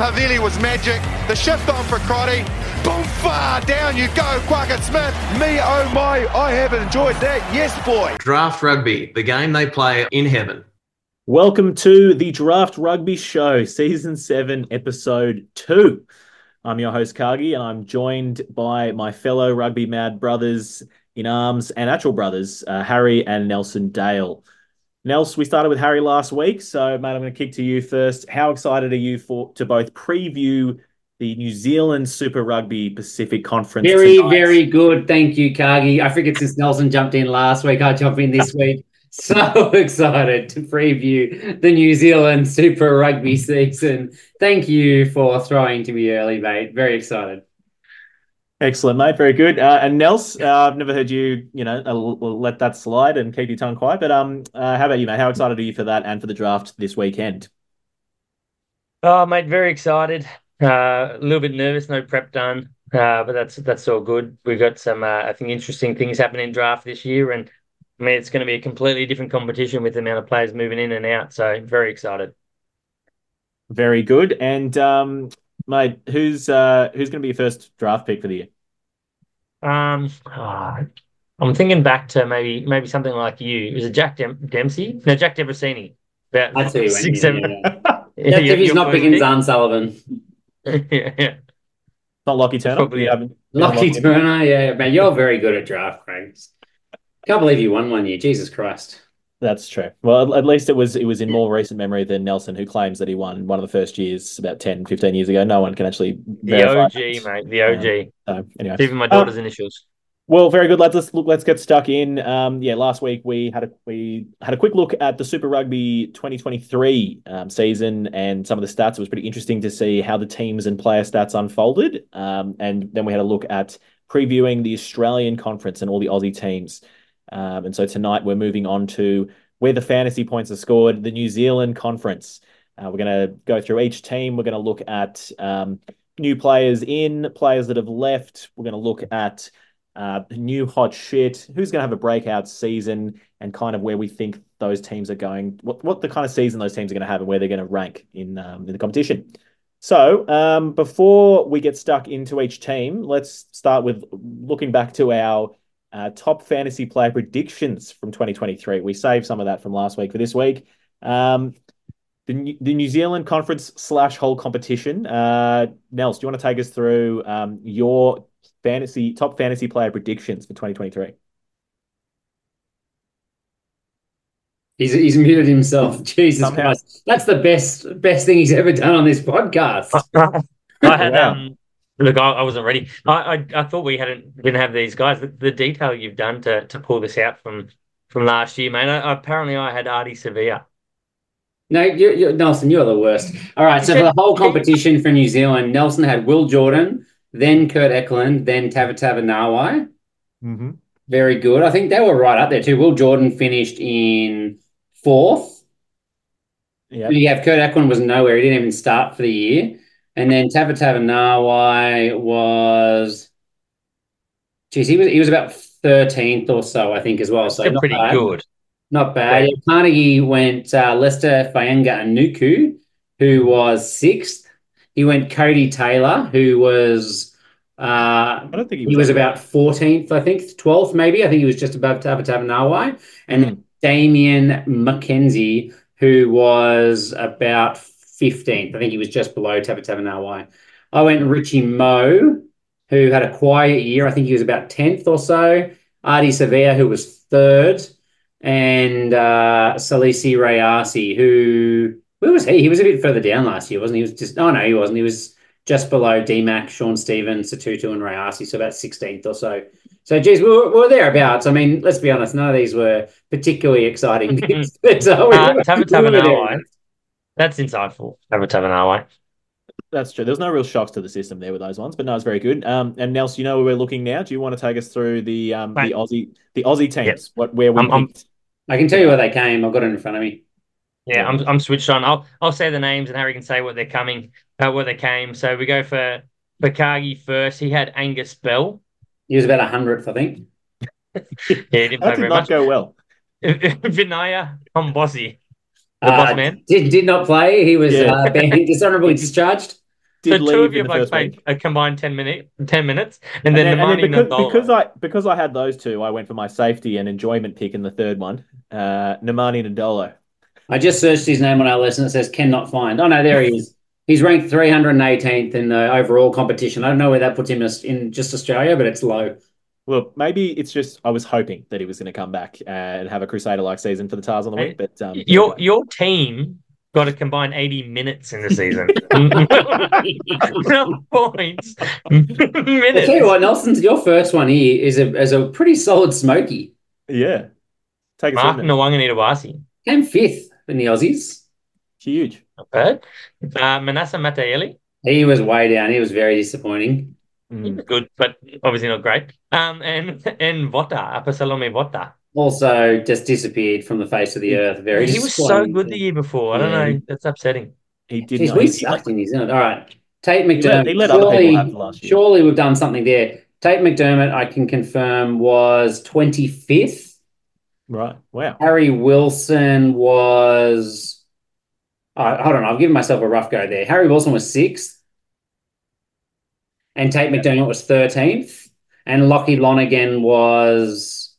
pass Havili was magic. The shift on for Crotty. Boom, far down you go, Quackett Smith. Me, oh my, I have enjoyed that. Yes, boy. Draft Rugby, the game they play in heaven. Welcome to the Draft Rugby Show, Season 7, Episode 2. I'm your host, Kagi, and I'm joined by my fellow rugby mad brothers in arms and actual brothers, uh, Harry and Nelson Dale. Nels, we started with Harry last week, so mate, I'm going to kick to you first. How excited are you for to both preview the New Zealand Super Rugby Pacific Conference? Very, tonight? very good. Thank you, Kagi. I figured since Nelson jumped in last week, I'd jump in this week. So excited to preview the New Zealand Super Rugby season. Thank you for throwing to me early, mate. Very excited. Excellent, mate. Very good. Uh, and Nels, uh, I've never heard you, you know, uh, let that slide and keep your tongue quiet. But um, uh, how about you, mate? How excited are you for that and for the draft this weekend? Oh, mate, very excited. Uh, a little bit nervous, no prep done, uh, but that's that's all good. We've got some, I think, interesting things happening in draft this year, and I mean, it's going to be a completely different competition with the amount of players moving in and out. So, very excited. Very good. And um, mate, who's uh, who's going to be your first draft pick for the year? Um, oh, I'm thinking back to maybe maybe something like you. Was it Jack Dem- Dempsey? No, Jack Debreczeni. About I see six, seven. Yeah, yeah. yeah he's not picking Zarn Sullivan. yeah, yeah. Not Lockie Turner. Probably, yeah. Lockie Turner. Yeah, man, you're very good at draft, Craig. Can't believe you won one year. Jesus Christ. That's true. Well, at least it was it was in more recent memory than Nelson, who claims that he won one of the first years about 10, 15 years ago. No one can actually the OG, that. mate, the OG. Uh, so anyway, even my daughter's um, initials. Well, very good. Let's, let's look. Let's get stuck in. Um, yeah, last week we had a we had a quick look at the Super Rugby 2023 um, season and some of the stats. It was pretty interesting to see how the teams and player stats unfolded. Um, and then we had a look at previewing the Australian conference and all the Aussie teams. Um, and so tonight we're moving on to where the fantasy points are scored, the New Zealand conference. Uh, we're going to go through each team. We're going to look at um, new players in, players that have left. We're going to look at uh, new hot shit, who's going to have a breakout season, and kind of where we think those teams are going, what, what the kind of season those teams are going to have, and where they're going to rank in um, in the competition. So, um, before we get stuck into each team, let's start with looking back to our uh, top fantasy player predictions from 2023. We saved some of that from last week for this week. Um, the, the New Zealand conference slash whole competition. Uh, Nels, do you want to take us through um, your fantasy top fantasy player predictions for 2023? He's, he's muted himself. Jesus Somehow. Christ. That's the best best thing he's ever done on this podcast. I had wow. um Look, I, I wasn't ready. I, I, I thought we hadn't didn't have these guys. The, the, detail you've done to to pull this out from from last year, mate. I, apparently, I had Ardie Savea. No, you, you, Nelson, you're the worst. All right, so for the whole competition for New Zealand, Nelson had Will Jordan, then Kurt Eklund, then Tavatavanawai. Nawai. Mm-hmm. Very good. I think they were right up there too. Will Jordan finished in fourth. Yeah. You have Kurt Eklund was nowhere. He didn't even start for the year. And then Tavatavanawai was, geez, he was he was about thirteenth or so, I think, as well. So pretty bad. good. Not bad. Yeah, Carnegie went uh, and Nuku, who was sixth. He went Codie Taylor, who was uh, I don't think he was, he was about fourteenth, I think, twelfth maybe. I think he was just above Tavatavanawai. And mm. Damian McKenzie, who was about 15th. I think he was just below Tavatavanawai. I went Richie Moe, who had a quiet year. I think he was about 10th or so. Ardie Savea, who was third. And uh, Salesi Rayasi, who, where was he? He was a bit further down last year, wasn't he? He was just, oh no, he wasn't. He was just below DMAC, Sean Stevens, Sotutu, and Rayasi, so about 16th or so. So, geez, we were, we were thereabouts. I mean, let's be honest, none of these were particularly exciting. but, uh, we, uh, Tavatavanawai that's insightful. Tavatavanawai. That's true. There's no real shocks to the system there with those ones, but no, it's very good. Um, and Nelson, you know where we're looking now. Do you want to take us through the um the Aussie the Aussie teams? Yep. What where we? I'm, I'm, can tell you where they came. I've got it in front of me. Yeah, I'm I'm switched on. I'll I'll say the names and Harry can say what they're coming, uh, where they came. So we go for Bakagi first. He had Angus Bell. He was about a hundredth, I think. yeah, he didn't play did very not much. go well. Vinaya Bossy. The boss Uh, man. did, did not play. He was Yeah. uh, banned, dishonorably discharged. Did so two leave of you in have the like played week. a combined 10 minute 10 minutes and, And then, then, and then because, because I because I had those two, I went for my safety and enjoyment pick in the third one. Uh, Nemani Nadolo. I just searched his name on our list and it says cannot find. Oh no, there he is. He's ranked 318th in the overall competition. I don't know where that puts him in just Australia, but it's low. Look, maybe it's just I was hoping that he was going to come back and have a Crusader like season for the Tars on the week, but um, your your team got a combined 80 minutes in the season. Not points. I'll minutes. tell you what, Nelson, your first one here is a is a pretty solid smoky. yeah, take a Mark swim. Nawaqanitawase. Came fifth in the Aussies. Huge. Not bad. Uh, Manasa Mataele. He was way down. He was very disappointing. Mm. Good, but obviously not great. Um, and and Vota, Apasalome Vota. Also, just disappeared from the face of the earth. Very. He was so good the year before. I don't Yeah. know. That's upsetting. He did. Jeez, not- we he- sucked in New Zealand. All right, Tate McDermott. he let other people surely, have last year. surely we've done something there. Tate McDermott, I can confirm, was twenty fifth. Right. Wow. Harry Wilson was. Uh, hold on, I've given myself a rough go there. Harry Wilson was sixth, and Tate McDermott was thirteenth, and Lockie Lonergan was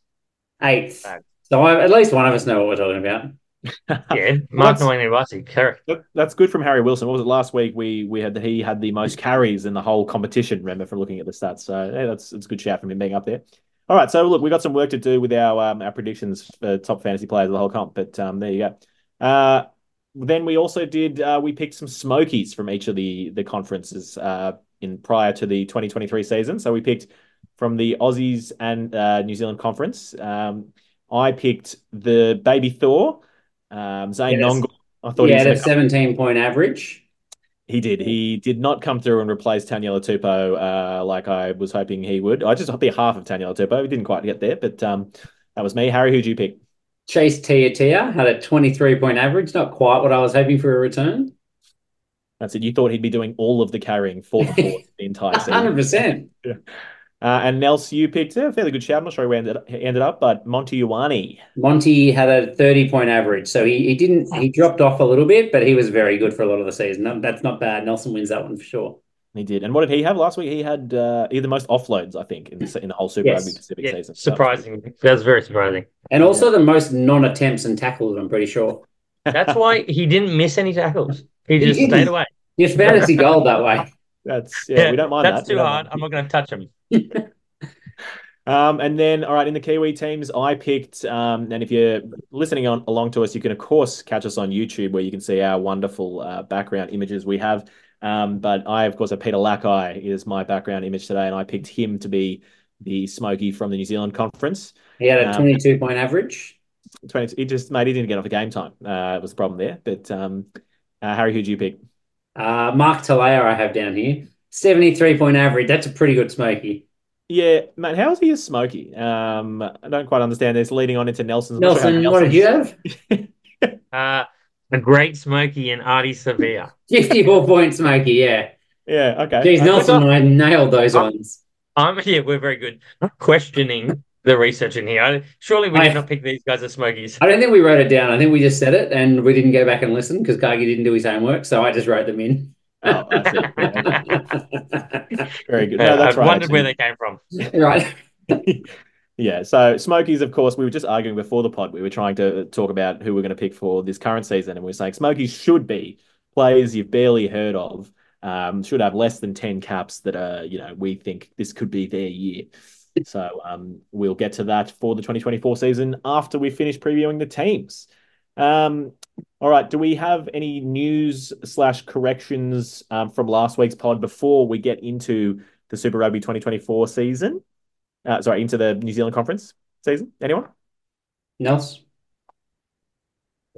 eighth. Right. So I, at least one of us know what we're talking about. Yeah, Mark that's- Nawaqanitawase, correct. That- That's good from Harry Wilson. What was it last week? We we had he had the most carries in the whole competition. Remember from looking at the stats. So yeah, that's it's a good shout from him being up there. All right, so look, we've got some work to do with our um, our predictions for top fantasy players of the whole comp. But um, there you go. Uh, then we also did uh, we picked some smokies from each of the the conferences uh, in prior to the 2023 season. So we picked from the Aussies and uh, New Zealand conference. Um, I picked the baby Thor, um, Zane Yes. I thought He he had a gonna 17 point average. he did. He did not come through and replace Taniela Tupou uh, like I was hoping he would. I just hope the half of Taniela Tupou. He didn't quite get there, but um, that was me. Harry, who'd you pick? Chase Tia Tia had a 23 point average. Not quite what I was hoping for a return. That's it. You thought he'd be doing all of the carrying for the fourth the entire season. 100%. Uh, and Nels, you picked a fairly good shout. I'm not sure where he ended, he ended up, but Monty Ioane. Monty had a 30 point average. So he, he didn't, he dropped off a little bit, but he was very good for a lot of the season. That- That's not bad. Nelson wins that one for sure. He did. And what did he have last week? He had uh, he had the most offloads, I think, in the, in the whole Super Yes. Rugby Pacific Yeah, season. So- surprising. That was very surprising. And also the most non attempts and tackles, I'm pretty sure. That's why he didn't miss any tackles. He He just didn't. stayed away. His fantasy gold that way. That's yeah, we don't mind That's that. We too hard. mind. I'm not going to touch him. Um, and then, all right, in the Kiwi teams, I picked, um, and if you're listening on along to us, you can of course catch us on YouTube where you can see our wonderful uh, background images we have. Um, but I, of course, have Peter Lakai is my background image today, and I picked him to be the Smoky from the New Zealand conference. He had a Um, 22 point average. 20, he just made he didn't get off the game time. Uh, was the problem there. But um, uh, Harry, who'd you pick? Uh, Mark Telea, I have down here. 73 point average. That's a pretty good smoky. Yeah, Matt, how's he a Smoky? Um, I don't quite understand this. Leading on into Nelson's. I'm not sure how Nelson, what did you have? Uh, a great Smoky and Ardie Savea. 54 point smoky, yeah. Yeah, okay. Geez, Nelson and I nailed those Oh. ones. I'm yeah, we're very good. I'm questioning the research in here. Surely we I- did not pick these guys as Smokies. I don't think we wrote it down. I think we just said it and we didn't go back and listen because Kagi didn't do his homework. So I just wrote them in. Oh, I see. Yeah. Very good. No, that's I right. wondered where they came from. right. Yeah, so Smokies, of course, we were just arguing before the pod. We were trying to talk about who we're going to pick for this current season, and we were saying Smokies should be players you've barely heard of, um, should have less than 10 caps that are, you know, we think this could be their year. So um, we'll get to that for the 2024 season after we finish previewing the teams. Um, all right, do we have any news slash corrections um, from last week's pod before we get into the Super Rugby 2024 season? Uh, sorry, into the New Zealand Conference season. Anyone? Nels?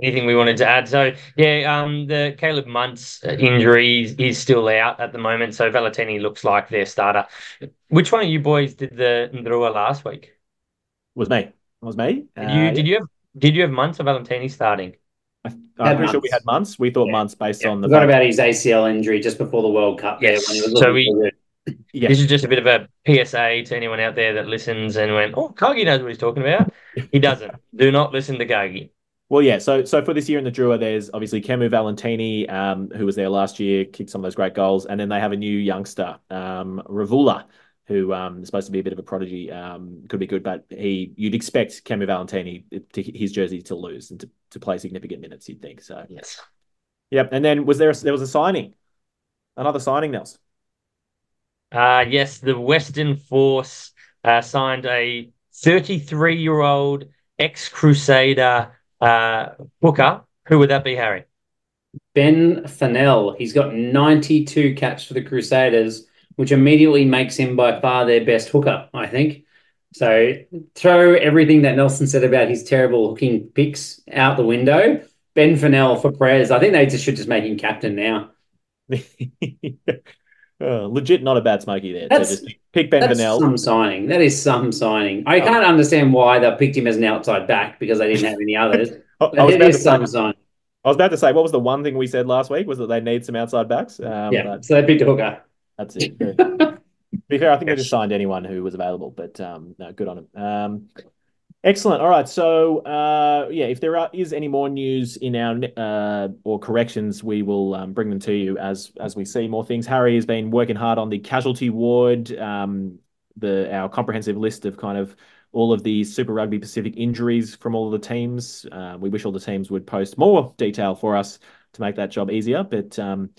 Anything we wanted to add? So yeah, um, the Caleb Muntz injury is, is still out at the moment. So Valetini looks like their starter. Which one of you boys did the Ndrua last week? It Was me. It was me. Did you did you have did you have Muntz or Valetini starting? I'm Had pretty sure we had Muntz. We thought Yeah. Muntz based Yeah. on the Forgot about his ACL injury just before the World Cup. there Yes. when he was So we- good. Yeah. This is just a bit of a PSA to anyone out there that listens and went, "Oh, Kagi knows what he's talking about." He doesn't. Do not listen to Kagi. Well, yeah. So, so for this year in the Drua, there's obviously Kemu Valetini, um, who was there last year, kicked some of those great goals, and then they have a new youngster, um, Ravula, who um, is supposed to be a bit of a prodigy. Um, could be good, but he you'd expect Kemu Valetini to his jersey to lose and to, to play significant minutes. You'd think so. Yes. Yep. And then was there a, there was a signing, another signing, Nels? Uh, yes, the Western Force uh, signed a 33 year old ex Crusader uh, hooker. Who would that be, Harry? Ben Funnell. He's got 92 caps for the Crusaders which immediately makes him by far their best hooker, I think. So throw everything that Nelson said about his terrible hooking picks out the window. Ben Funnell for prayers. I think they just should just make him captain now. uh, legit, not a bad smoky there. That's, so just pick Ben that's Funnell. Some signing. That is some signing. I oh. can't understand why they picked him as an outside back because they didn't have any others. I, was it is some signing. I was about to say, what was the one thing we said last week? Was that they need some outside backs? Um, yeah, so they picked a hooker. That's it. to be fair, I think yes. they just signed anyone who was available, but um, no, good on them. Um, excellent. All right. So, uh, yeah, if there are, is any more news in our uh, or corrections, we will um, bring them to you as as we see more things. Harry has been working hard on the casualty ward, um, the our comprehensive list of kind of all of the Super Rugby Pacific injuries from all of the teams. Uh, we wish all the teams would post more detail for us to make that job easier, but um,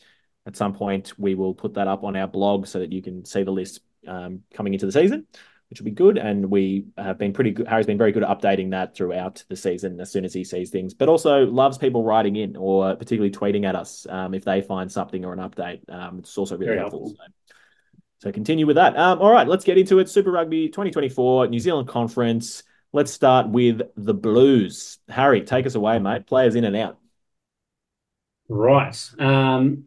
at some point, we will put that up on our blog so that you can see the list um, coming into the season, which will be good. And we have been pretty good. Harry's been very good at updating that throughout the season as soon as he sees things, but also loves people writing in or particularly tweeting at us um, if they find something or an update. Um, it's also really very helpful. helpful. So, so, continue with that. Um, all right, let's get into it. Super Rugby 2024 New Zealand Conference. Let's start with the Blues. Harry, take us away, mate. Players in and out. Right. Um,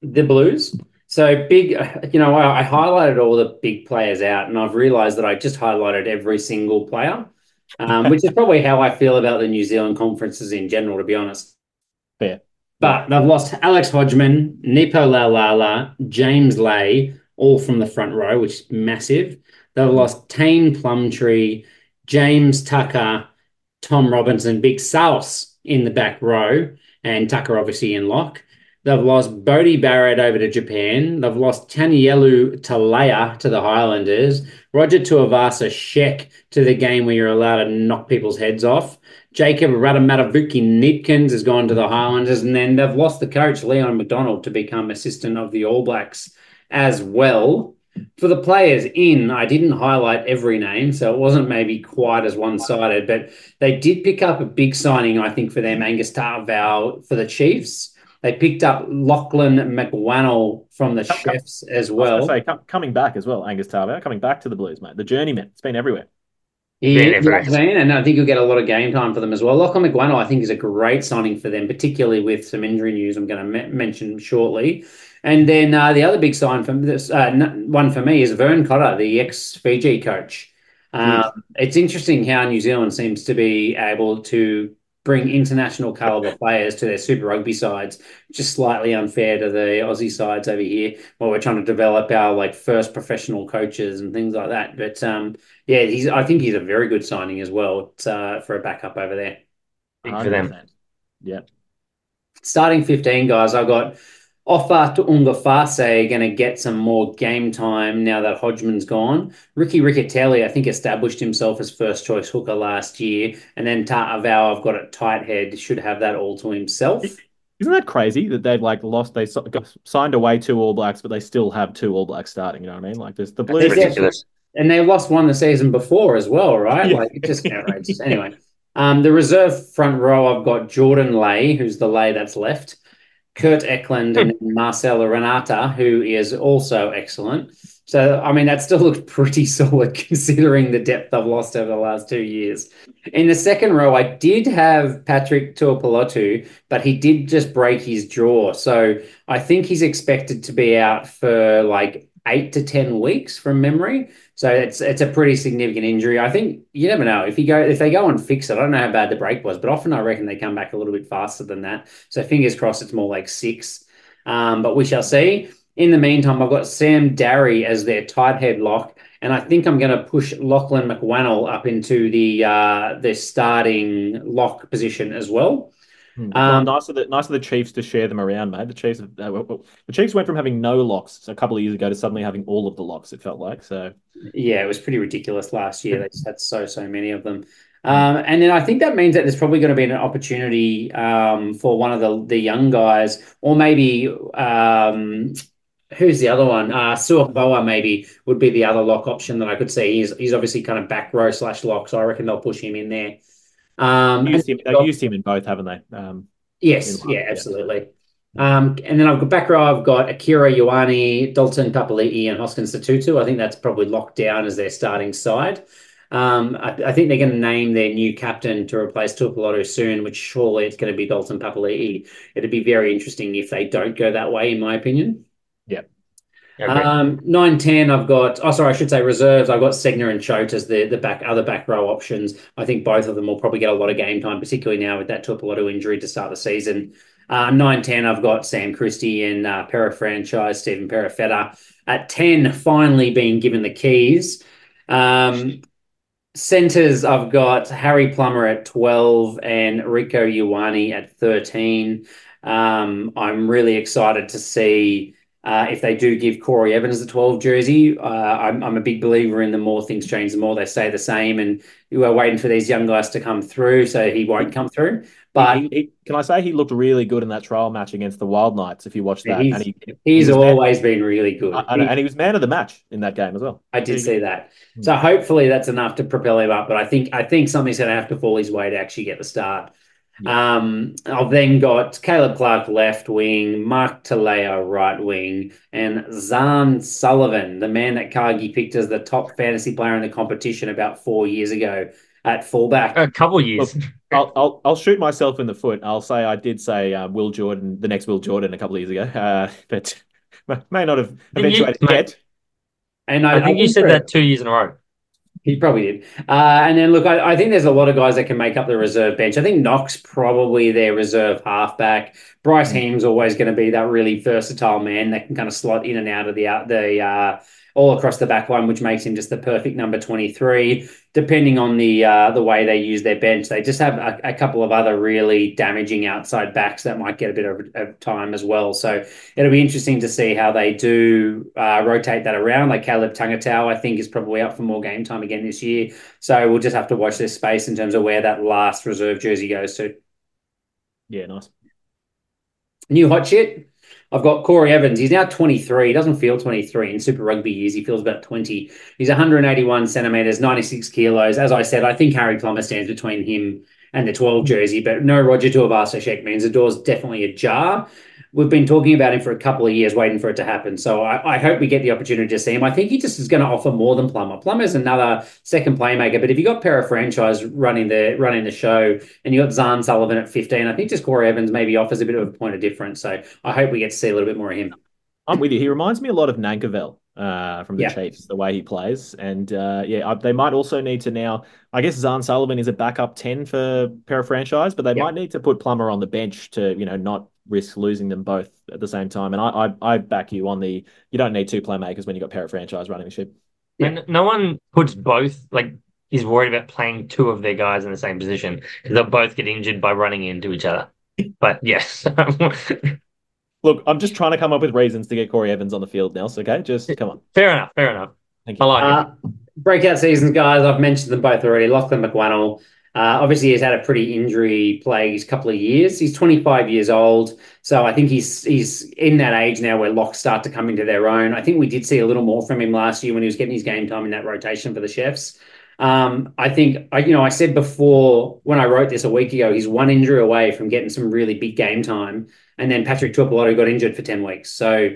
the Blues. So big, you know, I, I, highlighted all the big players out, and I've realised that I just highlighted every single player, um, which is probably how I feel about the New Zealand conferences in general, to be honest. Fair. But they've lost Alex Hodgman, Nepo Laulala, James Lay, all from the front row, which is massive. They've lost Taine Plumtree, James Tucker, Tom Robinson, Big South in the back row, and Tucker obviously in lock. They've lost Bodie Barrett over to Japan. They've lost Tanielu Talea to the Highlanders. Roger Tuivasa Sheck to the game where you're allowed to knock people's heads off. Jacob Ratumaitavuki-Kneepkens has gone to the Highlanders. And then they've lost the coach, Leon MacDonald, to become assistant of the All Blacks as well. For the players in, I didn't highlight every name, so it wasn't maybe quite as one sided, but they did pick up a big signing, I think, for them, Angus Ta'avao for the Chiefs. They picked up Laghlan McWhannell from the come, Chefs come, as well. Say, come, coming back as well, Angus Ta'avao, coming back to the Blues, mate. The journeyman. It's been everywhere. Yeah, and I think you'll get a lot of game time for them as well. Laghlan McWhannell, I think, is a great signing for them, particularly with some injury news I'm going to m- mention shortly. And then uh, the other big sign for this uh, one for me is Vern Cotter, the ex Fiji coach. Um, it's interesting how New Zealand seems to be able to bring international caliber players to their Super Rugby sides, just slightly unfair to the Aussie sides over here, while we're trying to develop our like first professional coaches and things like that. But um, yeah, he's I think he's a very good signing as well uh, for a backup over there. Big for them. Yeah. Starting 15 guys, I've got Ofa Tu'ungafasi going to get some more game time now that Hodgman's gone. Ricky Riccitelli, I think, established himself as first choice hooker last year. And then Ta'avao, I've got it tight head, should have that all to himself. Isn't that crazy that they've like lost? They signed away two All Blacks, but they still have two All Blacks starting. You know what I mean? Like there's the Blues. ridiculous. And they lost one the season before as well, right? Yeah. Like it just outrageous. anyway, um, the reserve front row, I've got Jordan Lay, who's the Lay that's left. Kurt Eklund and hmm. Marcelo Renata, who is also excellent. So, I mean, that still looks pretty solid considering the depth I've lost over the last two years. In the second row, I did have Patrick Tuipulotu, but he did just break his jaw. So I think he's expected to be out for like eight to 10 weeks from memory. So it's it's a pretty significant injury. I think you never know if you go if they go and fix it. I don't know how bad the break was, but often I reckon they come back a little bit faster than that. So fingers crossed, it's more like six. Um, but we shall see. In the meantime, I've got Sam Darry as their tight head lock. and I think I'm going to push Laghlan McWhannell up into the uh, the starting lock position as well. Hmm. Um, nice of the nice of the Chiefs to share them around, mate. The Chiefs, uh, the Chiefs went from having no locks a couple of years ago to suddenly having all of the locks. It felt like so. Yeah, it was pretty ridiculous last year. they just had so so many of them. Um, and then I think that means that there's probably going to be an opportunity um, for one of the the young guys, or maybe um, who's the other one? Uh, Boa maybe would be the other lock option that I could see. He's he's obviously kind of back row slash lock, so I reckon they'll push him in there. Um, used him, they've used him in both, haven't they? Um, yes, yeah, absolutely. Um, and then I've got back row. I've got Akira Ioane, Dalton Papali'i, and Hoskins Sotutu. I think that's probably locked down as their starting side. Um, I, I, think they're going to name their new captain to replace Tuipulotu soon, which surely it's going to be Dalton Papali'i. It'd be very interesting if they don't go that way, in my opinion. Yeah. Um, nine ten. I've got. Oh, sorry, I should say reserves. I've got Segner and Choat as the the back other back row options. I think both of them will probably get a lot of game time, particularly now with that Tuipulotu injury to start the season. Uh, nine ten. I've got Sam Christie and uh, franchise Stephen Perofeta at ten. Finally, being given the keys. Um, centers. I've got Harry Plummer at twelve and Rieko Ioane at thirteen. Um, I'm really excited to see uh, if they do give Corey Evans the 12 jersey, uh, I'm, I'm, a big believer in the more things change, the more they stay the same. And we are waiting for these young guys to come through, so he won't come through. But he, he, can I say he looked really good in that trial match against the Wild Knights? If you watch that, he's, and he, he's always been really good, and he was man of the match in that game as well. I did see that. Hmm. So hopefully that's enough to propel him up. But I think I think something's going to have to fall his way to actually get the start. Yeah. Um, I've then got Caleb Clarke left wing, Mark Telea right wing, and Zarn Sullivan, the man that Kagi picked as the top fantasy player in the competition about four years ago at fullback. A couple years. Look, I'll, I'll, I'll shoot myself in the foot. I'll say I did say uh, Will Jordan, the next Will Jordan, a couple of years ago, uh, but may not have eventuated yet. And I, I think I you said that two years in a row. He probably did. Uh, and then look, I, I, think there's a lot of guys that can make up the reserve bench. I think Knox probably their reserve halfback. Bryce mm. Heem's always going to be that really versatile man that can kind of slot in and out of the out the uh, all across the back line, which makes him just the perfect number 23. Depending on the uh, the way they use their bench, they just have a, a, couple of other really damaging outside backs that might get a bit of, of time as well. So it'll be interesting to see how they do uh, rotate that around. Like Caleb Tangitau, I think, is probably up for more game time again this year. So we'll just have to watch this space in terms of where that last reserve jersey goes to. Yeah, nice. New hot shit. I've got Corey Evans. He's now 23. He doesn't feel 23 in Super Rugby years. He feels about 20. He's 181 centimeters, 96 kilos. As I said, I think Harry Plummer stands between him and the 12 jersey, but no Roger Tuivasa-Sheck means the door's definitely ajar we've been talking about him for a couple of years, waiting for it to happen. So I, I hope we get the opportunity to see him. I think he just is going to offer more than Plummer. Plummer's another second playmaker, but if you got Para franchise running the running the show, and you got Zarn Sullivan at fifteen, I think just Corey Evans maybe offers a bit of a point of difference. So I hope we get to see a little bit more of him. I'm with you. He reminds me a lot of Nankivell uh, from the yeah. Chiefs, the way he plays. And uh, yeah, they might also need to now. I guess Zarn Sullivan is a backup ten for Para franchise, but they might need to put Plummer on the bench to you know not risk losing them both at the same time. And I, I, I back you on the you don't need two playmakers when you've got Para franchise running the ship. And no one puts both like is worried about playing two of their guys in the same position because they'll both get injured by running into each other. But yes. Look, I'm just trying to come up with reasons to get Corey Evans on the field, Nels. Okay, just come on. Fair enough. Fair enough. Thank you. I like uh, it. Breakout seasons, guys. I've mentioned them both already. Laghlan McWhannell, obviously, he's had a pretty injury plagued couple of years. He's 25 years old, so I think he's he's in that age now where locks start to come into their own. I think we did see a little more from him last year when he was getting his game time in that rotation for the Chefs. Um, I think I, you know I said before when I wrote this a week ago, he's one injury away from getting some really big game time, and then Patrick Tuipulotu got injured for 10 weeks, so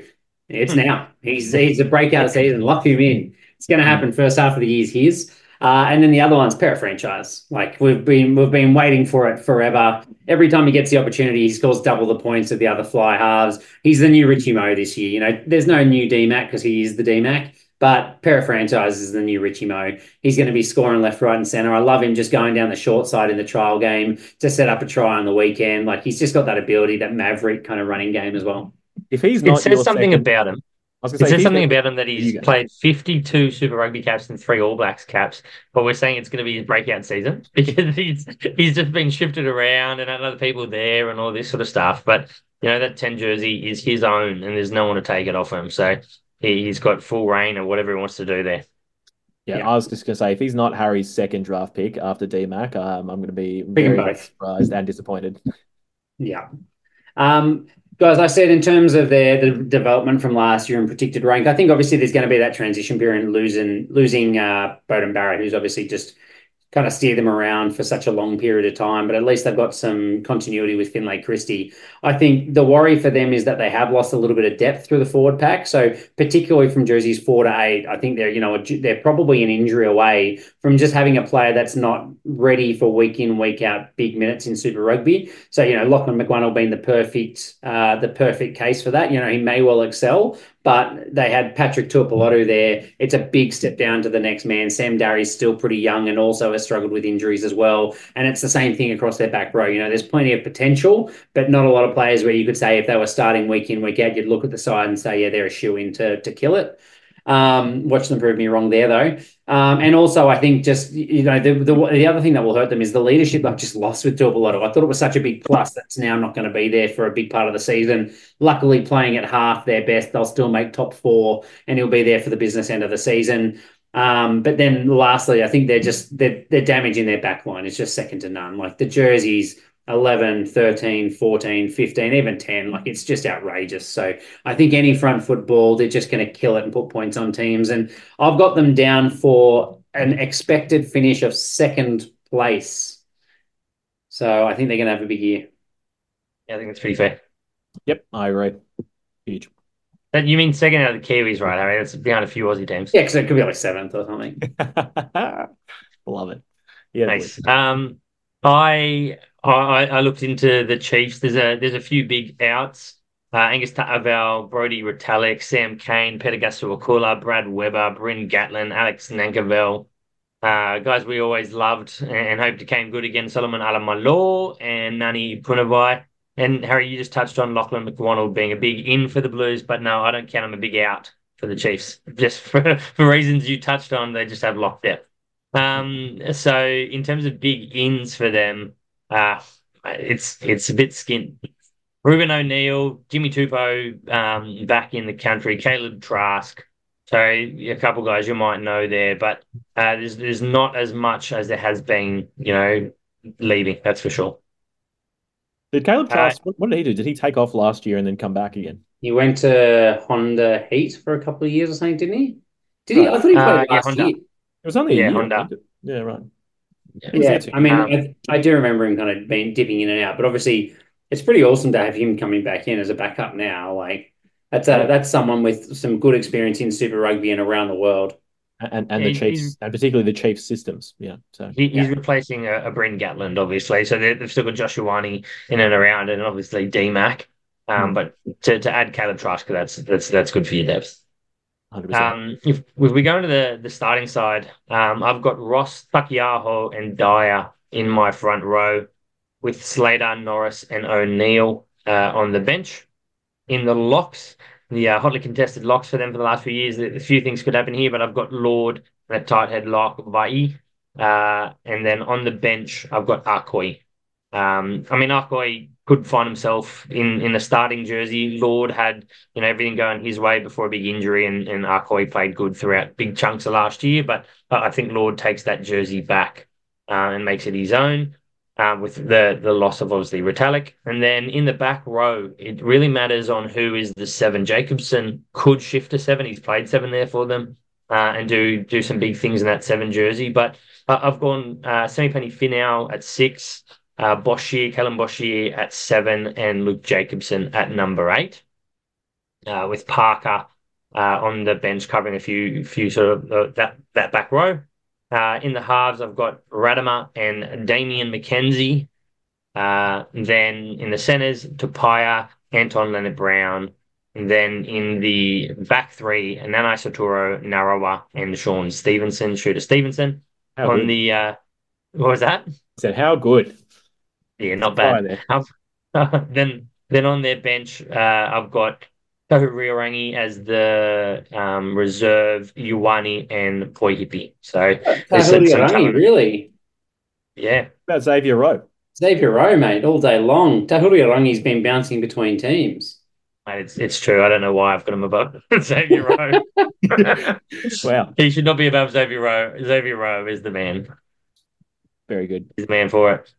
it's hmm. now. He's he's a breakout season. Lock him in. It's going to happen first half of the year's his. Uh, and then the other one's Para franchise. Like we've been we've been waiting for it forever. Every time he gets the opportunity, he scores double the points of the other fly halves. He's the new Richie Mo this year. You know, there's no new DMAC because he is the DMAC. But Para franchise is the new Richie Mo. He's going to be scoring left, right, and center. I love him just going down the short side in the trial game to set up a try on the weekend. Like he's just got that ability, that maverick kind of running game as well. If he's not, it says something second, about him. I was Is going to there something about him that he's played 52 Super Rugby caps and three All Blacks caps, but we're saying it's going to be his breakout season because he's he's just been shifted around and had other people there and all this sort of stuff. But you know that 10 jersey is his own, and there's no one to take it off him. So he, he's got full reign of whatever he wants to do there. Yeah, Yeah. I was just going to say, if he's not Harry's second draft pick after DMAC, um, I'm going to be very, very surprised and disappointed. Yeah. Um, guys, I said in terms of their the development from last year and predicted rank, I think obviously there's going to be that transition period losing losing uh, Beauden Barrett, who's obviously just kind of steer them around for such a long period of time. But at least they've got some continuity with Finlay Christie. I think the worry for them is that they have lost a little bit of depth through the forward pack. So particularly from jerseys four to eight, I think they're you know they're probably an injury away from just having a player that's not ready for week in week out big minutes in Super Rugby. So you know Laghlan McWhannell being the perfect uh, the perfect case for that. You know he may well excel, but they had Patrick Tuipulotu there. It's a big step down to the next man. Sam Darry's still pretty young and also has struggled with injuries as well. And it's the same thing across their back row. You know there's plenty of potential, but not a lot of players where you could say if they were starting week in week out, you'd look at the side and say yeah they're a shoe in to to kill it. Um, watch them prove me wrong there though. Um, and also, I think just you know the, the the other thing that will hurt them is the leadership they've just lost with Tuipulotu. I thought it was such a big plus that's now not going to be there for a big part of the season. Luckily, playing at half their best, they'll still make top four, and he'll be there for the business end of the season. Um, but then, lastly, I think they're just they're, they're damaging their back line. It's just second to none. Like the jerseys. 11, 13, 14, 15, even 10. Like it's just outrageous. So I think any front football, they're just going to kill it and put points on teams. And I've got them down for an expected finish of second place. So I think they're going to have a big year. Yeah, I think that's pretty fair. Yep, I agree. Huge. That- You mean second out of the Kiwis, right, Harry? That's behind a few Aussie teams. Yeah, because it could be like seventh or something. Love it. Yeah, Nice. Um, I I I looked into the Chiefs. There's a there's a few big outs. Uh, Angus Ta'avao, Brodie Retallick, Sam Cane, Peter Gasuakula, Brad Weber, Bryn Gatland, Alex Nankivell. Uh, guys we always loved and hoped to came good again. Solomon Alaimalo and Nani Punavai. And Harry, you just touched on Lachlan McDonald being a big in for the Blues, but no, I don't count him a big out for the Chiefs. Just for, for reasons you touched on, they just have locked depth. Um, so in terms of big ins for them, uh, it's it's a bit skint. Reuben O'Neill, Jimmy Tupou, um, back in the country, Kaleb Trask. So a couple guys you might know there, but uh, there's there's not as much as there has been, you know, leaving. That's for sure. Did Caleb Uh, Trask, what, what did he do? Did he take off last year and then come back again? He went to Honda Heat for a couple of years or something, didn't he? Did he? I thought he played Uh, yeah, last Honda. year. It was only a Yeah, year. Honda. Yeah, right. Yeah. Yeah. I mean, Um, I, I do remember him kind of being dipping in and out, but obviously it's pretty awesome to have him coming back in as a backup now. Like that's a, that's someone with some good experience in Super Rugby and around the world. and and the Chiefs, and particularly the Chiefs systems. Yeah. So He, he's Yeah. replacing a, a Bryn Gatland, obviously. So they- they've still got Joshua Wani in and around, and obviously DMAC. Um, Hmm. But to, to add Kaleb Trask, that's that's that's good for your depth. Um, if, if we go into the, the starting side, um, I've got Ross, Taukei'aho, and Dyer in my front row, with Slater, Norris, and O'Neill uh, on the bench. In the locks, the uh, hotly contested locks for them for the last few years, a few things could happen here, but I've got Lord and a tight head lock, Vai. Uh, and then on the bench, I've got Akoi. Um, I mean, Akoi could find himself in, in the starting jersey. Lord had you know everything going his way before a big injury, and and played good throughout big chunks of last year. But uh, I think Lord takes that jersey back uh, and makes it his own. Uh, with the the loss of obviously Retallick, and then in the back row, it really matters on who is the seven. Jacobson could shift to seven; he's played seven there for them, uh, and do do some big things in that seven jersey. But uh, I've gone uh, Samipeni Finau at six, Boshier, Kaylum Boshier at seven, and Luke Jacobson at number eight uh, with Parker uh, on the bench covering a few few sort of uh, that that back row. Uh, in the halves, I've got Ratima and Damian McKenzie. Uh, then in the centers, Tupaea, Anton Lienert-Brown. And then in the back three, Nanai-Seturo, Narawa, and Shaun Stevenson, Shooter Stevenson. How on good. the uh, what was that? I said how good. Yeah, not bad. there. then then on their bench, uh, I've got Riorangi as the um, reserve, Ioane and Poihipi. So Riorangi, really? Yeah. About Xavier Roe. Xavier Roe, mate, all day long. Riorangi's been bouncing between teams. It's it's true. I don't know why I've got him above Xavier Roe. wow. He should not be above Xavier Roe. Xavier Roe is the man. Very good. He's the man for it.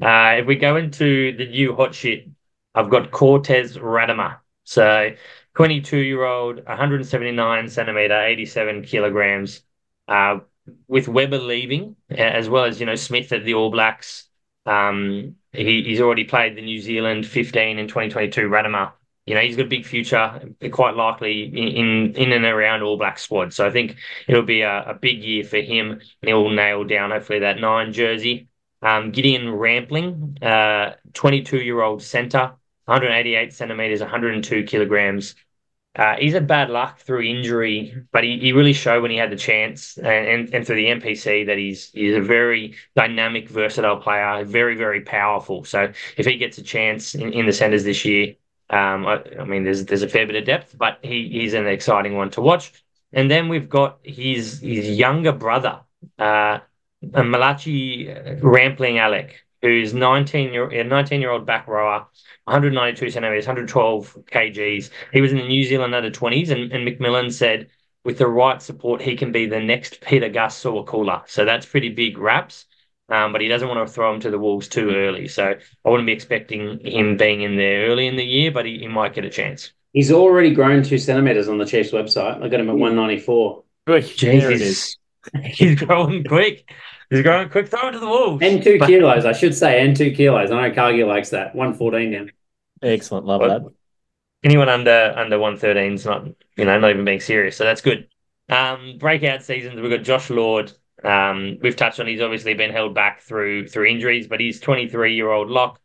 Uh, if we go into the new hot shit, I've got Cortez Ratima. So 22 year old, 179 centimeter, 87 kilograms. Uh, with Weber leaving, as well as you know Smith at the All Blacks, um, he, he's already played the New Zealand 15 and 2022 Radama. You know he's got a big future, quite likely in in and around All Black squad. So I think it'll be a, a big year for him, and he'll nail down hopefully that nine jersey. Um, Gideon Wrampling, 22 uh, year old centre, 188 centimeters, 102 kilograms. Uh, he's had bad luck through injury, but he, he really showed when he had the chance and, and, and through the NPC that he's he's a very dynamic, versatile player, very, very powerful. So if he gets a chance in, in the centres this year, um, I, I, mean, there's there's a fair bit of depth, but he, he's an exciting one to watch. And then we've got his his younger brother, uh, Malachi Wrampling-Alec, who's 19 year a 19 year old back rower, 192 centimeters, 112 kgs. He was in the New Zealand under 20s, and, and McMillan said with the right support, he can be the next Pita Gus Sowakula. So that's pretty big raps. Um, but he doesn't want to throw him to the wolves too early. So I wouldn't be expecting him being in there early in the year, but he, he might get a chance. He's already grown two centimeters on the Chiefs website. I got him at 194. Jesus. He's growing quick. He's growing quick. Throw it to the wolves. And two kilos, I should say, and two kilos. I know Cargill likes that. 114 now. Excellent. Love well, that. Anyone under under 113 is not, you know, not even being serious. So that's good. Um, breakout seasons, we've got Josh Lord. Um, we've touched on he's obviously been held back through through injuries, but he's 23 year old lock,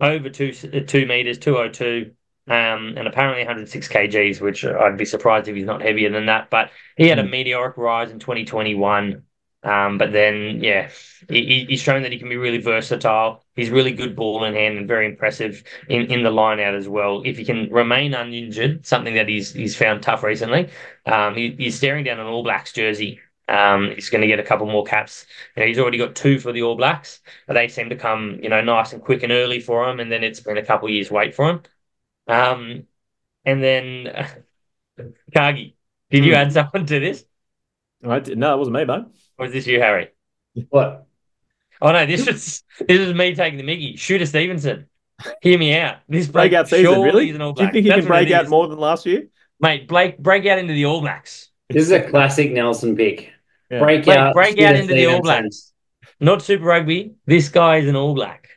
over two two meters, 202, um, and apparently 106 kgs, which I'd be surprised if he's not heavier than that. But he had a hmm. meteoric rise in 2021. Um, but then, yeah, he, he's shown that he can be really versatile. He's really good ball in hand and very impressive in, in the line out as well. If he can remain uninjured, something that he's he's found tough recently, um, he, he's staring down an All Blacks jersey. Um, he's going to get a couple more caps. You know, he's already got two for the All Blacks, but they seem to come, you know, nice and quick and early for him. And then it's been a couple years wait for him. Um, and then Kagi, did you mm. add someone to this? I did, no, it wasn't me, mate. Or is this you, Harry? What? Oh no, this was this is me taking the Mickey. Shooter Stevenson. Hear me out. This breakout season, really? Do you think he That's can break out more than last year? Mate, Blake break out into the All Blacks. This is a classic Nelson pick. Yeah. Break Mate, out break out into the All Blacks. Not Super Rugby. This guy is an All Black.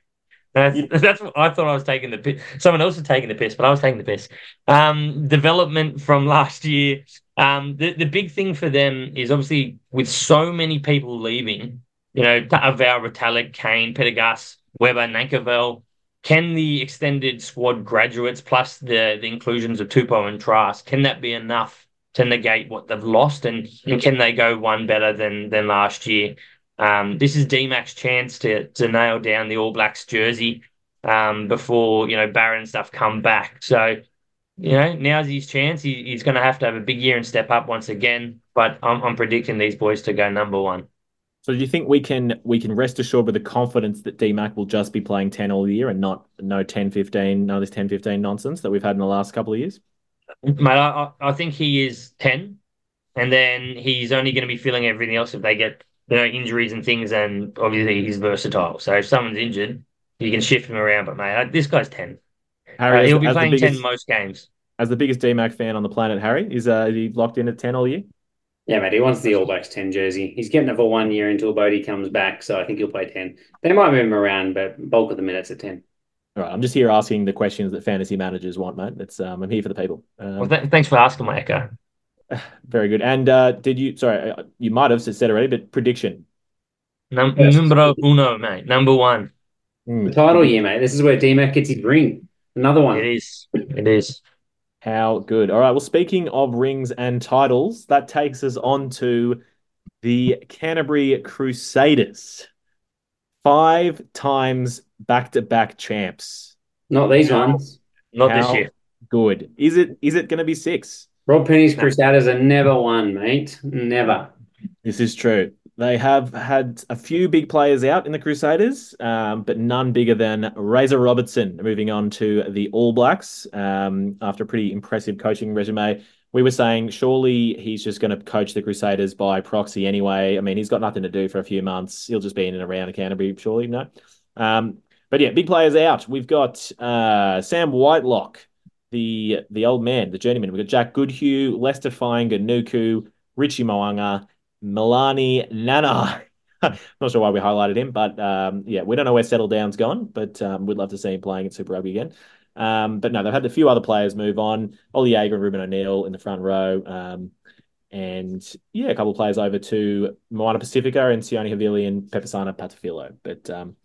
That's, that's what I thought I was taking the piss. Someone else was taking the piss, but I was taking the piss. Um, development from last year. Um, the, the big thing for them is obviously with so many people leaving, you know, Aval, Retallick, Cane, Gus, Weber, Nankivell, can the extended squad graduates plus the, the inclusions of Tupou and Trask, can that be enough to negate what they've lost? And, and can they go one better than than last year? Um, this is DMAC's chance to to nail down the All Blacks jersey um, before you know Barron stuff come back. So you know now's his chance. He, he's going to have to have a big year and step up once again. But I'm, I'm predicting these boys to go number one. So do you think we can we can rest assured with the confidence that DMAC will just be playing 10 all year and not no 10 15 no this 10 15 nonsense that we've had in the last couple of years? Mate, I, I think he is 10 and then he's only going to be filling everything else if they get you know, injuries and things, and obviously he's versatile. So if someone's injured, you can shift him around. But mate, this guy's ten. Harry, uh, he'll be playing biggest, ten most games. As the biggest DMAC fan on the planet, Harry is uh, is he locked in at ten all year? Yeah, mate, he wants the All Blacks 10 jersey. He's getting it for one year until Bodie comes back, so I think he'll play 10. They might move him around, but bulk of the minutes at 10. All right, I'm just here asking the questions that fantasy managers want, mate. It's um, I'm here for the people. Um, well, th- thanks for asking, my echo. Very good. And uh, did you? Sorry, uh, you might have said already, but prediction Num- numero uno, mate. Number one. Mm. The title year, mate. This is where DMAC gets his ring. Another one. It is. It is. How good. All right. Well, speaking of rings and titles, that takes us on to the Canterbury Crusaders. Five times back to back champs. Not these how, ones. Not how, this year. Good. Is it? Is it going to be six? Rob Penney's Crusaders are never won, mate. Never. This is true. They have had a few big players out in the Crusaders, um, but none bigger than Razor Robertson moving on to the All Blacks um, after a pretty impressive coaching resume. We were saying surely he's just going to coach the Crusaders by proxy anyway. I mean, he's got nothing to do for a few months. He'll just be in and around Canterbury, surely. No. Um, but yeah, big players out. We've got uh, Sam Whitelock, the the old man, the journeyman. We've got Jack Goodhue, Leicester Fainga'anuku, Richie Mo'unga, Milani Nana. Not sure why we highlighted him, but um, yeah, we don't know where Settle Down's gone, but um, we'd love to see him playing at Super Rugby again. Um, but no, they've had a few other players move on. Ollie Jager and Reuben O'Neill in the front row. Um, and yeah, a couple of players over to Moana Pacifica and Sione Havili and Pepesana Patafilo. But um,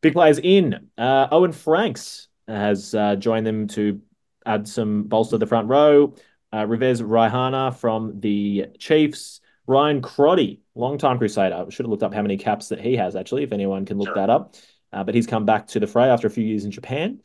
big players in. Uh, Owen Franks has uh, joined them to add some bolster to the front row. Uh, Rivez Reihana from the Chiefs. Ryan Crotty, long-time Crusader. I should have looked up how many caps that he has, actually, if anyone can look sure. that up. Uh, but he's come back to the fray after a few years in Japan.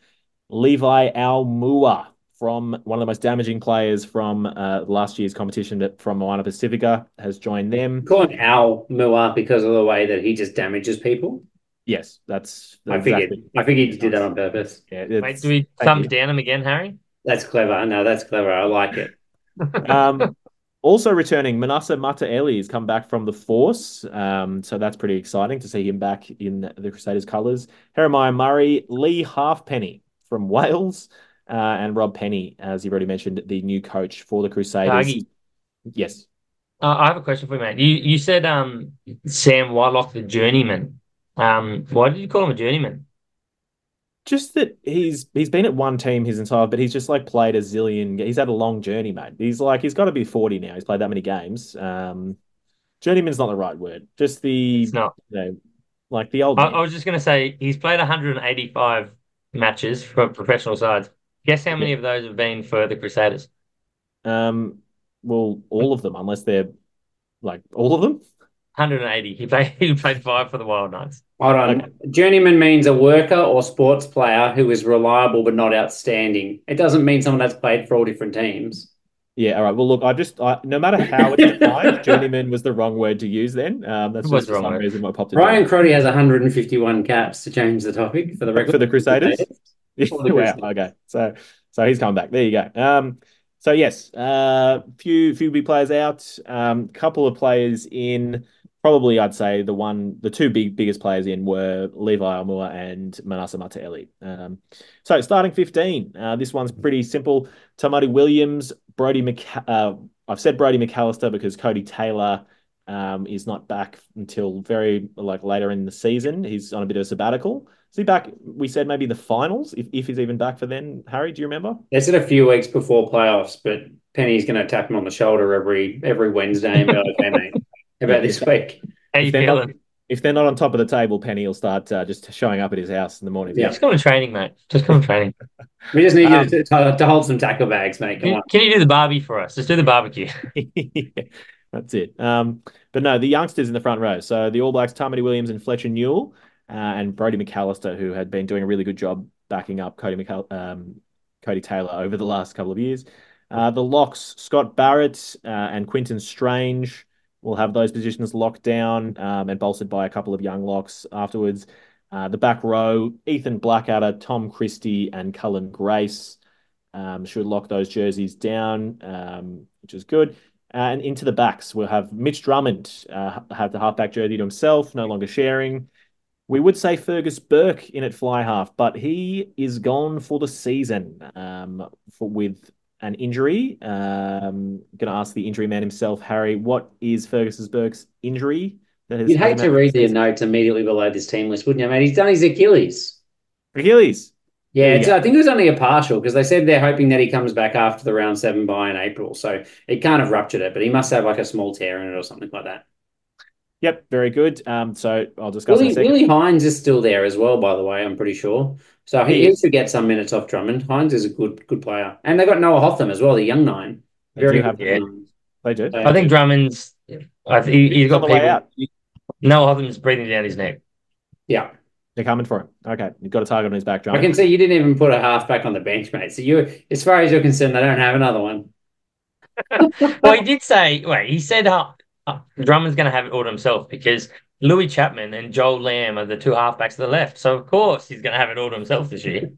Levi Aumua from one of the most damaging players from uh, last year's competition from Moana Pacifica has joined them. Call him Al because of the way that he just damages people. Yes, that's. I figured. I figured he did that on purpose. Yeah. Wait, do we thumb down him again, Harry? That's clever. No, that's clever. I like it. um, also returning, Manasa Mataele has come back from the Force. Um, so that's pretty exciting to see him back in the Crusaders colours. Jeremiah Murray, Lee Halfpenny from Wales, uh, and Rob Penney, as you've already mentioned, the new coach for the Crusaders. Yes. Uh, I have a question for you, man. You you said um, Sam Whitelock, the journeyman. Um, why did you call him a journeyman? Just that he's he's been at one team his entire, but he's just like played a zillion. He's had a long journey, mate. He's like he's got to be forty now. He's played that many games. Um, journeyman's not the right word. Just the it's not. You know, like the old. I, I was just gonna say he's played 185 matches for professional sides. Guess how many yeah. of those have been for the Crusaders? Um, well, all of them, unless they're like all of them. 180. He played. He played five for the Wild Knights. Hold on. Journeyman means a worker or sports player who is reliable but not outstanding. It doesn't mean someone that's played for all different teams. Yeah, all right. Well, look, I just I, no matter how it's defined, journeyman was the wrong word to use. Then um, that's just for some word. reason what popped. Ryan Crotty has 151 caps to change the topic for the record for the Crusaders. wow. Okay. So so he's coming back. There you go. Um. So yes, uh, few few big players out. Um, couple of players in probably I'd say the one, the two big biggest players in were Levi Aumua and Manasa Mataele. Um, so starting 15, uh, this one's pretty simple. Tamati Williams, Brody uh, I've said Brodie McAlister because Codie Taylor um, is not back until very like later in the season. He's on a bit of a sabbatical. Is he back? We said maybe the finals, if, if he's even back for then. Harry, do you remember? They said a few weeks before playoffs, but Penney's going to tap him on the shoulder every every Wednesday and be like, "Okay, mate, about this week. How you feeling? Not, if they're not on top of the table, Penney will start uh, just showing up at his house in the morning. Yeah, just come to training, mate. Just come to training. we just need um, you to, to, to, hold some tackle bags, mate. Can, can, you do the barbie for us? Just do the barbecue. yeah, that's it. Um, but no, the youngsters in the front row. So the All Blacks, Tamati Williams and Fletcher Newell, uh, and Brodie McAlister, who had been doing a really good job backing up Cody McAll- um, Codie Taylor over the last couple of years. Uh, the locks, Scott Barrett uh, and Quinton Strange will have those positions locked down um, and bolstered by a couple of young locks afterwards. Uh, the back row, Ethan Blackadder, Tom Christie, and Cullen Grace um, should lock those jerseys down, um, which is good. and into the backs, we'll have Mitch Drummond uh, have the halfback jersey to himself, no longer sharing. We would say Fergus Burke in at fly half, but he is gone for the season um, for, with an injury. Um, going to ask the injury man himself, Harry, what is Fergus Burke's injury? That has You'd hate to read the notes immediately below this team list, wouldn't you, mate? He's done his Achilles. Achilles. Yeah, I think it was only a partial because they said they're hoping that he comes back after the round seven bye in April. So it kind of ruptured it, but he must have like a small tear in it or something like that. Yep, very good. Um, so I'll discuss. Willie, Willi Heinz is still there as well, by the way. I'm pretty sure. So he, he should get some minutes off Drummond. Heinz is a good good player, and they got Noah Hotham as well, the young nine. Very good. Yeah. They do. I think Drummond's. I think he, has got people. Out. Noah Hotham's breathing down his neck. Yeah. They're coming for him. Okay, you've got a target on his back, John. I can see you didn't even put a halfback on the bench, mate. So you, as far as you're concerned, they don't have another one. well, he did say, wait, he said uh, uh, Drummond's going to have it all to himself because Louis Chapman and Joel Lamb are the two halfbacks to the left. So, of course, he's going to have it all to himself this year.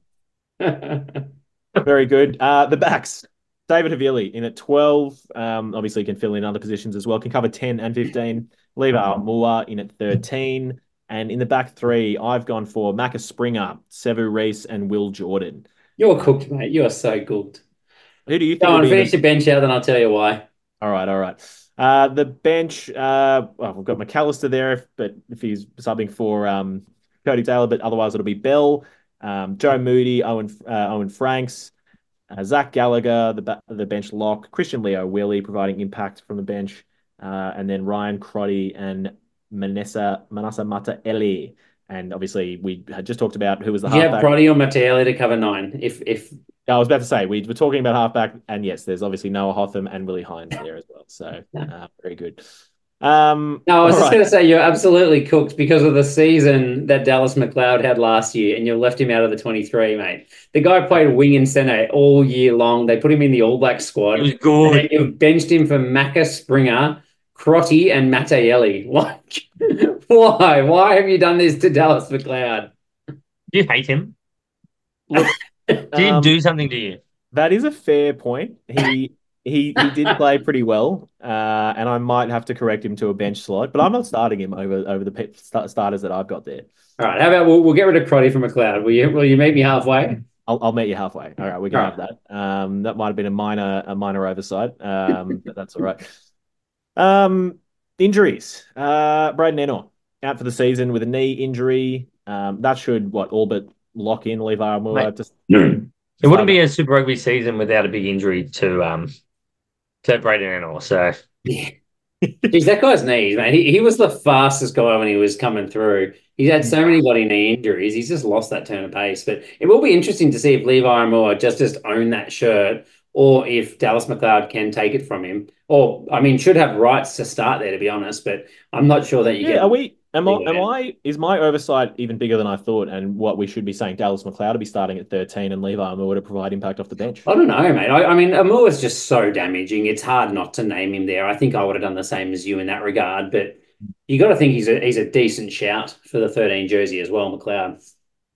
Very good. Uh, the backs. David Havili in at 12. Um, obviously, can fill in other positions as well. Can cover 10 and 15. Levi Aumua in at 13. And in the back three, I've gone for Macca Springer, Sevu Reece, and Will Jordan. You're cooked, mate. You are so cooked. Who do you think? Go on, will be finish the- your bench out, then I'll tell you why. All right, all right. Uh, the bench, uh, well, we've got McAlister there, if, but if he's subbing for um, Codie Taylor, but otherwise it'll be Bell, um, Joe Moody, Owen uh, Owen Franks, uh, Zach Gallagher, the ba- the bench lock, Christian Lio-Willie providing impact from the bench, uh, and then Ryan Crotty and Manessa Manasa Mataele. And obviously, we had just talked about who was the Do you have halfback. Brody or Mataele to cover nine? If if I was about to say we were talking about halfback, and yes, there's obviously Noah Hotham and Willi Heinz there as well. So uh, very good. Um, no, I was just right. going to say you're absolutely cooked because of the season that Dallas McLeod had last year, and you left him out of the 23, mate. The guy played wing and center all year long. They put him in the All Black squad. It was good. then you've benched him for Macca Springer, Crotty, and Mataele. Like, why? Why have you done this to Dallas McLeod? Do you hate him? Did Um, do something to you? That is a fair point. He he he did play pretty well, uh, and I might have to correct him to a bench slot, but I'm not starting him over over the pe- sta- starters that I've got there. All right, how about we'll, we'll get rid of Crotty from McLeod? Will you? Will you meet me halfway? I'll, I'll meet you halfway. All right, we can All have that. Um, that might have been a minor a minor oversight, um, but that's all right. Um, injuries. Uh, Braydon Ennor out for the season with a knee injury. Um, that should what all but lock in Levi Aumua. Mate. Just It wouldn't be a Super Rugby season without a big injury to um to Braydon Ennor. So Jeez, that guy's knees, man. He, he was the fastest guy when he was coming through. He's had so many body knee injuries. He's just lost that turn of pace. But it will be interesting to see if Levi Aumua just just own that shirt, or if Dallas McLeod can take it from him. Or I mean, should have rights to start there, to be honest. But I'm not sure that you Yeah, get. are we? Am I? Yeah. Am I? Is my oversight even bigger than I thought? And what we should be saying, Dallas McLeod to be starting at thirteen, and Levi Aumua to provide impact off the bench. I don't know, mate. I, I mean, Aumua is just so damaging. It's hard not to name him there. I think I would have done the same as you in that regard. But you got to think he's a he's a decent shout for the 13 jersey as well, McLeod.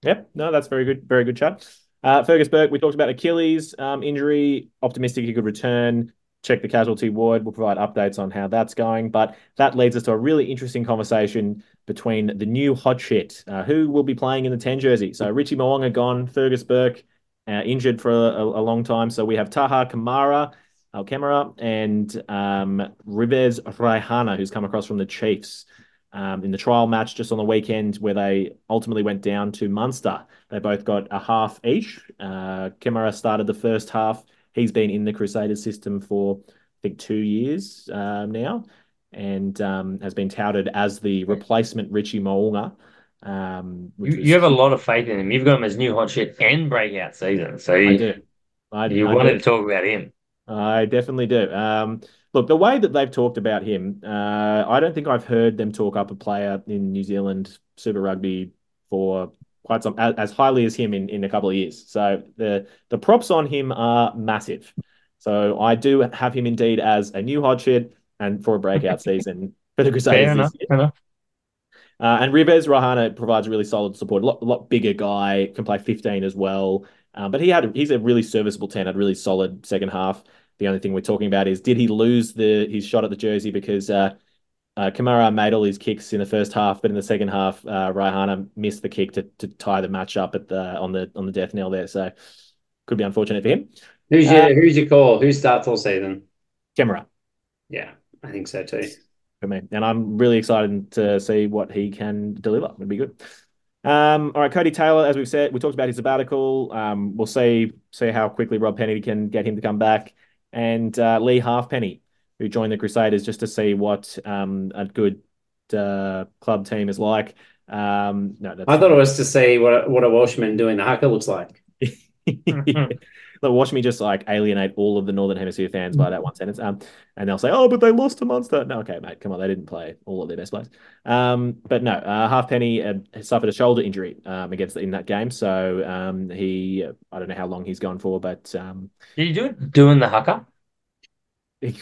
Yep, no, that's very good. Very good chat. Uh, Fergus Burke, we talked about Achilles um, injury. Optimistic he could return. Check the casualty ward. We'll provide updates on how that's going. But that leads us to a really interesting conversation between the new hot shit. Uh, who will be playing in the 10 jersey? So Richie Mo'unga gone, Fergus Burke uh, injured for a, a long time. So we have Taha Kemara, uh, Kemara, and um, Rivez Reihana, who's come across from the Chiefs. Um, in the trial match just on the weekend where they ultimately went down to Munster. They both got a half each. Uh, started the first half. He's been in the Crusaders system for, I think, two years um, now and um, has been touted as the replacement Richie Mo'unga. Um, you, you have a lot of faith in him. You've got him as new hot shit and breakout season. So I you, do. I, you I wanted do. to talk about him. I definitely do. Um, look, the way that they've talked about him, uh, I don't think I've heard them talk up a player in New Zealand Super Rugby for quite some as, as highly as him in, in a couple of years. So the the props on him are massive. So I do have him indeed as a new hot shit and for a breakout season for the Crusaders. Fair enough. Fair enough. Uh, and Rivez Reihana provides really solid support. A lot, a lot bigger guy, can play 15 as well. Um, but he had he's a really serviceable 10, had a really solid second half. The only thing we're talking about is did he lose the his shot at the jersey because uh, uh, Kemara made all his kicks in the first half, but in the second half, uh, Reihana missed the kick to, to tie the match up at the on the on the death knell there. So could be unfortunate for him. Who's your Uh, Who's your call? Who starts all season? Kemara Yeah, I think so too. for me, and I'm really excited to see what he can deliver. It'd be good. Um, all right, Codie Taylor, as we've said, we talked about his sabbatical. Um, we'll see see how quickly Rob Penney can get him to come back, and uh, Lee Halfpenny, who joined the Crusaders just to see what um, a good uh, club team is like. Um, no, that's I thought it was to see what a, what a Welshman doing the haka looks like. Look, So watch me just like alienate all of the Northern Hemisphere fans by that one sentence. Um, and they'll say, "Oh, but they lost to Munster." No, okay, mate, come on, they didn't play all of their best players. Um, but no, uh, Halfpenny uh, suffered a shoulder injury um, against in that game, so um, he I don't know how long he's gone for, but um, Did you do it doing the haka?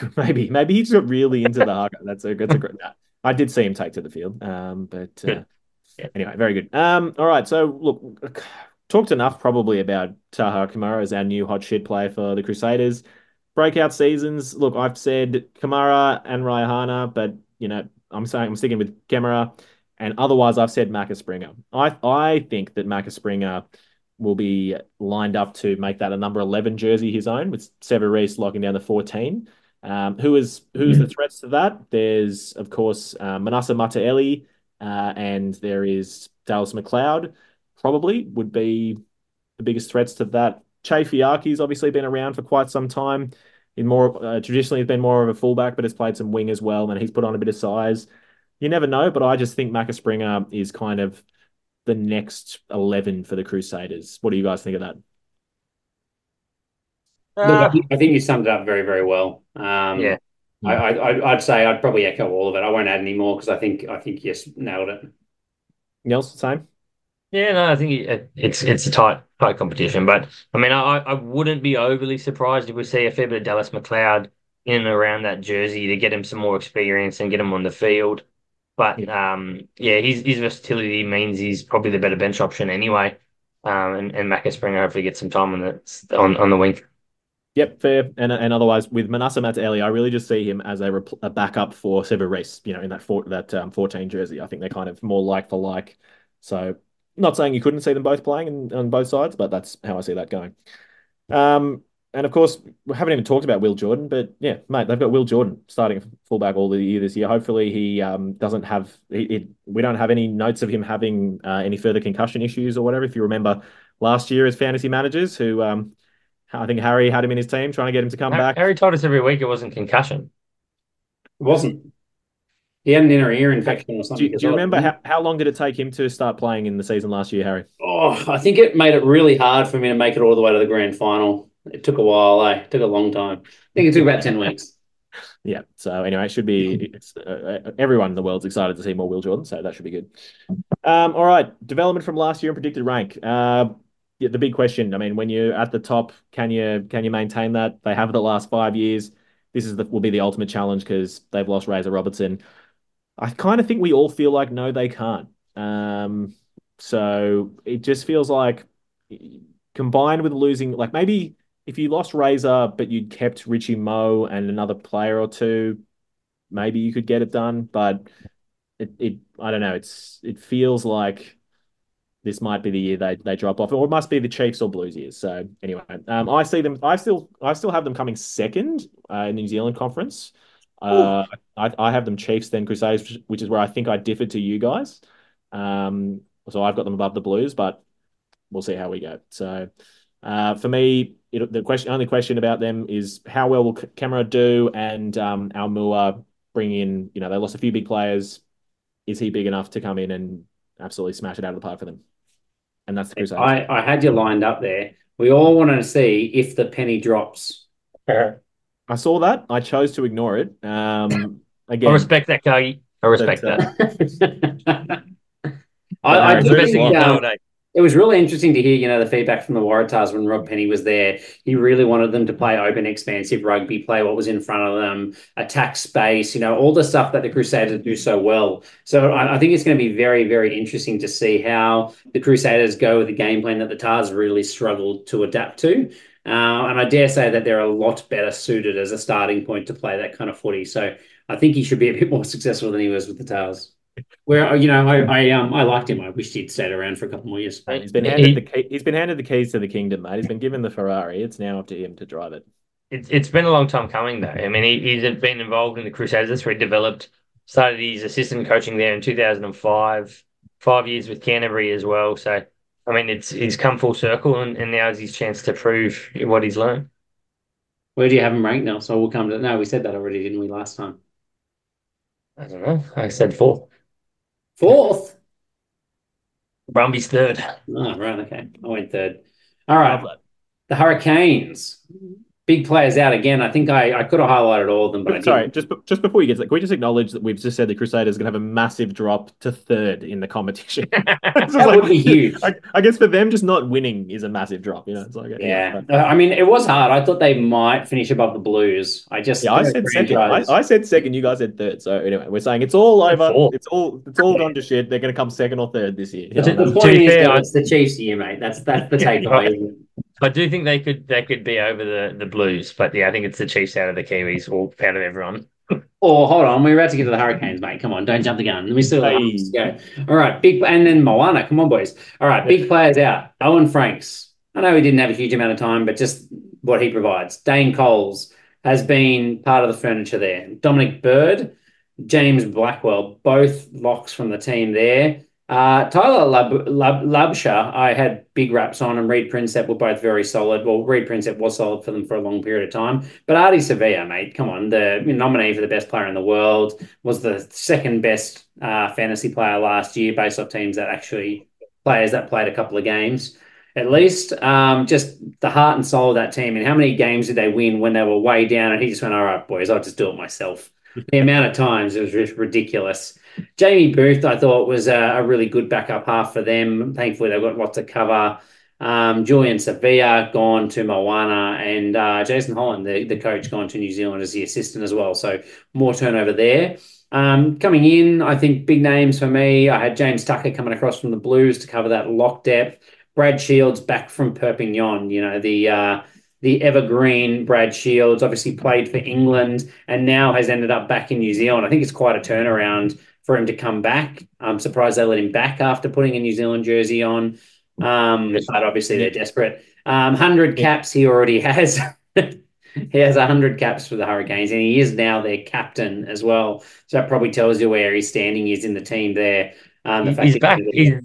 maybe maybe he's got really into the haka. That's a that's a great. no, I did see him take to the field, um, but uh, Yeah. anyway, very good. Um, all right, so look, talked enough probably about Taha Kemara as our new hot shit player for the Crusaders. Breakout seasons. Look, I've said Kemara and Reihana, but you know, I'm saying I'm sticking with Kemara, and otherwise I've said Marcus Springer. I I think that Marcus Springer will be lined up to make that a number 11 jersey his own, with Sevu Reece locking down the 14. Um, who is who's the threats to that? There's of course uh, Manasa Mataele, uh, and there is Dallas McLeod. Probably would be the biggest threats to that. Chay Fihaki's obviously been around for quite some time. In more uh, traditionally, he's been more of a fullback, but has played some wing as well, and he's put on a bit of size. You never know, but I just think Macca Springer is kind of the next 11 for the Crusaders. What do you guys think of that? Look, I Uh, think- I think you summed it up very, very well. Um, Yeah. I, I, I'd- I'd say I'd probably echo all of it. I won't add any more because I think I think yes, nailed it. Nils, same? yeah, no, I think it, it's it's a tight tight competition, but I mean, I I wouldn't be overly surprised if we see a fair bit of Dallas McLeod in and around that jersey to get him some more experience and get him on the field. But um, yeah, his his versatility means he's probably the better bench option anyway. Um, and and Macca Springer hopefully gets some time on the on on the wing. Yep, fair. And and otherwise, with Manasa Mataele, I really just see him as a, a backup for Sevu Reece, you know, in that four, that um, 14 jersey. I think they're kind of more like for like. So, not saying you couldn't see them both playing in, on both sides, but that's how I see that going. Um, and of course, we haven't even talked about Will Jordan, but yeah, mate, they've got Will Jordan starting fullback all the year this year. Hopefully, he um, doesn't have it, it. We don't have any notes of him having uh, any further concussion issues or whatever. If you remember last year as fantasy managers, who um, I think Harry had him in his team, trying to get him to come Harry, back. Harry told us every week it wasn't concussion. It wasn't. He had an inner ear infection or Do something. you, do you remember how, how long did it take him to start playing in the season last year, Harry? Oh, I think it made it really hard for me to make it all the way to the grand final. It took a while, eh? It took a long time. I think it took about 10 weeks. Yeah. So anyway, it should be it's, uh, uh, everyone in the world's excited to see more Will Jordan, so that should be good. Um, all right, development from last year and predicted rank. Uh, yeah, the big question. I mean, when you're at the top, can you can you maintain that? They have the last five years. This is the will be the ultimate challenge because they've lost Razor Robertson. I kind of think we all feel like no, they can't. Um, so it just feels like combined with losing, like maybe if you lost Razor but you'd kept Richie Moe and another player or two, maybe you could get it done. But it, it I don't know. It's it feels like this might be the year they, they drop off, or it must be the Chiefs or Blues years. So anyway, um, I see them. I still I still have them coming second uh, in the New Zealand conference. Uh, I, I have them Chiefs then Crusaders, which is where I think I differed to you guys. Um, so I've got them above the Blues, but we'll see how we go. So uh, for me, it, the question, only question about them is how well will Kemara do, and um, Aumua bring in. You know, they lost a few big players. Is he big enough to come in and absolutely smash it out of the park for them? And that's the Crusaders. I, I had you lined up there. We all wanted to see if the penny drops. I saw that. I chose to ignore it. Um, I respect that, Kagi. I respect But, uh, that. I, I Aaron, do Aaron, think Aaron, um, nowadays. It was really interesting to hear, you know, the feedback from the Waratahs when Rob Penney was there. He really wanted them to play open, expansive rugby, play what was in front of them, attack space, you know, all the stuff that the Crusaders do so well. So I, I think it's going to be very, very interesting to see how the Crusaders go with the game plan that the Tars really struggled to adapt to. Uh, and I dare say that they're a lot better suited as a starting point to play that kind of footy. So I think he should be a bit more successful than he was with the Tars. Where you know, I, I um I liked him. I wished he'd stayed around for a couple more years. Mate, he's been He- handed the key, he's been handed the keys to the kingdom, mate. He's been given the Ferrari. It's now up to him to drive it. It's it's been a long time coming though. I mean, he, he's been involved in the Crusaders. That's where he developed. Started his assistant coaching there in 2005. Five years with Canterbury as well. So, I mean, it's he's come full circle, and, and now is his chance to prove what he's learned. Where do you have him ranked now? So we'll come to that. no. We said that already, didn't we, last time? I don't know. I said four. Fourth. Brumby's third. Oh, right. Okay. I went third. All right. The Hurricanes. Big players out again. I think I, I could have highlighted all of them, but I Sorry, didn't. just just before you get to that, can we just acknowledge that we've just said the Crusaders are going to have a massive drop to third in the competition? It's just That would be huge. I, I guess for them, just not winning is a massive drop. You know, it's like Yeah, Uh, I mean, it was hard. I thought they might finish above the Blues. I just Yeah, I said second. I, I said second. You guys said third. So anyway, we're saying it's all over. Fourth. It's all it's all gone to shit. They're going to come second or third this year. the, Yeah, the To point is, fair, though, it's the Chiefs year, mate. That's that's the Yeah, takeaway. Isn't it? I do think they could they could be over the the Blues, but yeah, I think it's the Chiefs out of the Kiwis or out of everyone. Oh, hold on. We're about to get to the Hurricanes, mate. Come on, don't jump the gun. Let me still let Hey. go. All right, big and then Moana. Come on, boys. All right, big players out. Owen Franks. I know he didn't have a huge amount of time, but just what he provides. Dane Coles has been part of the furniture there. Dominic Bird, James Blackwell, both locks from the team there. Uh, Tyler Lab, Labsha, I had big raps on, and Reed Prinsep were both very solid. Well, Reed Prinsep was solid for them for a long period of time. But Ardie Savea, mate, come on, the nominee for the best player in the world, was the second best uh, fantasy player last year based off teams that actually players that played a couple of games. At least, um, just the heart and soul of that team, and how many games did they win when they were way down? And he just went, "All right, boys, I'll just do it myself." the amount of times it was just ridiculous. Jamie Booth, I thought, was a, a really good backup half for them. Thankfully, they've got lots of cover. Um, Julian Savea gone to Moana, and uh, Jason Holland, the, the coach, gone to New Zealand as the assistant as well. So more turnover there. Um, coming in, I think big names for me. I had James Tucker coming across from the Blues to cover that lock depth. Brad Shields back from Perpignan, you know, the uh, the evergreen Brad Shields, obviously played for England and now has ended up back in New Zealand. I think it's quite a turnaround for him to come back. I'm surprised they let him back after putting a New Zealand jersey on. Um, but obviously they're desperate. Um, 100 caps he already has. he has 100 caps for the Hurricanes and he is now their captain as well. So that probably tells you where his standing is in the team there. Um, the He's back. he- He's-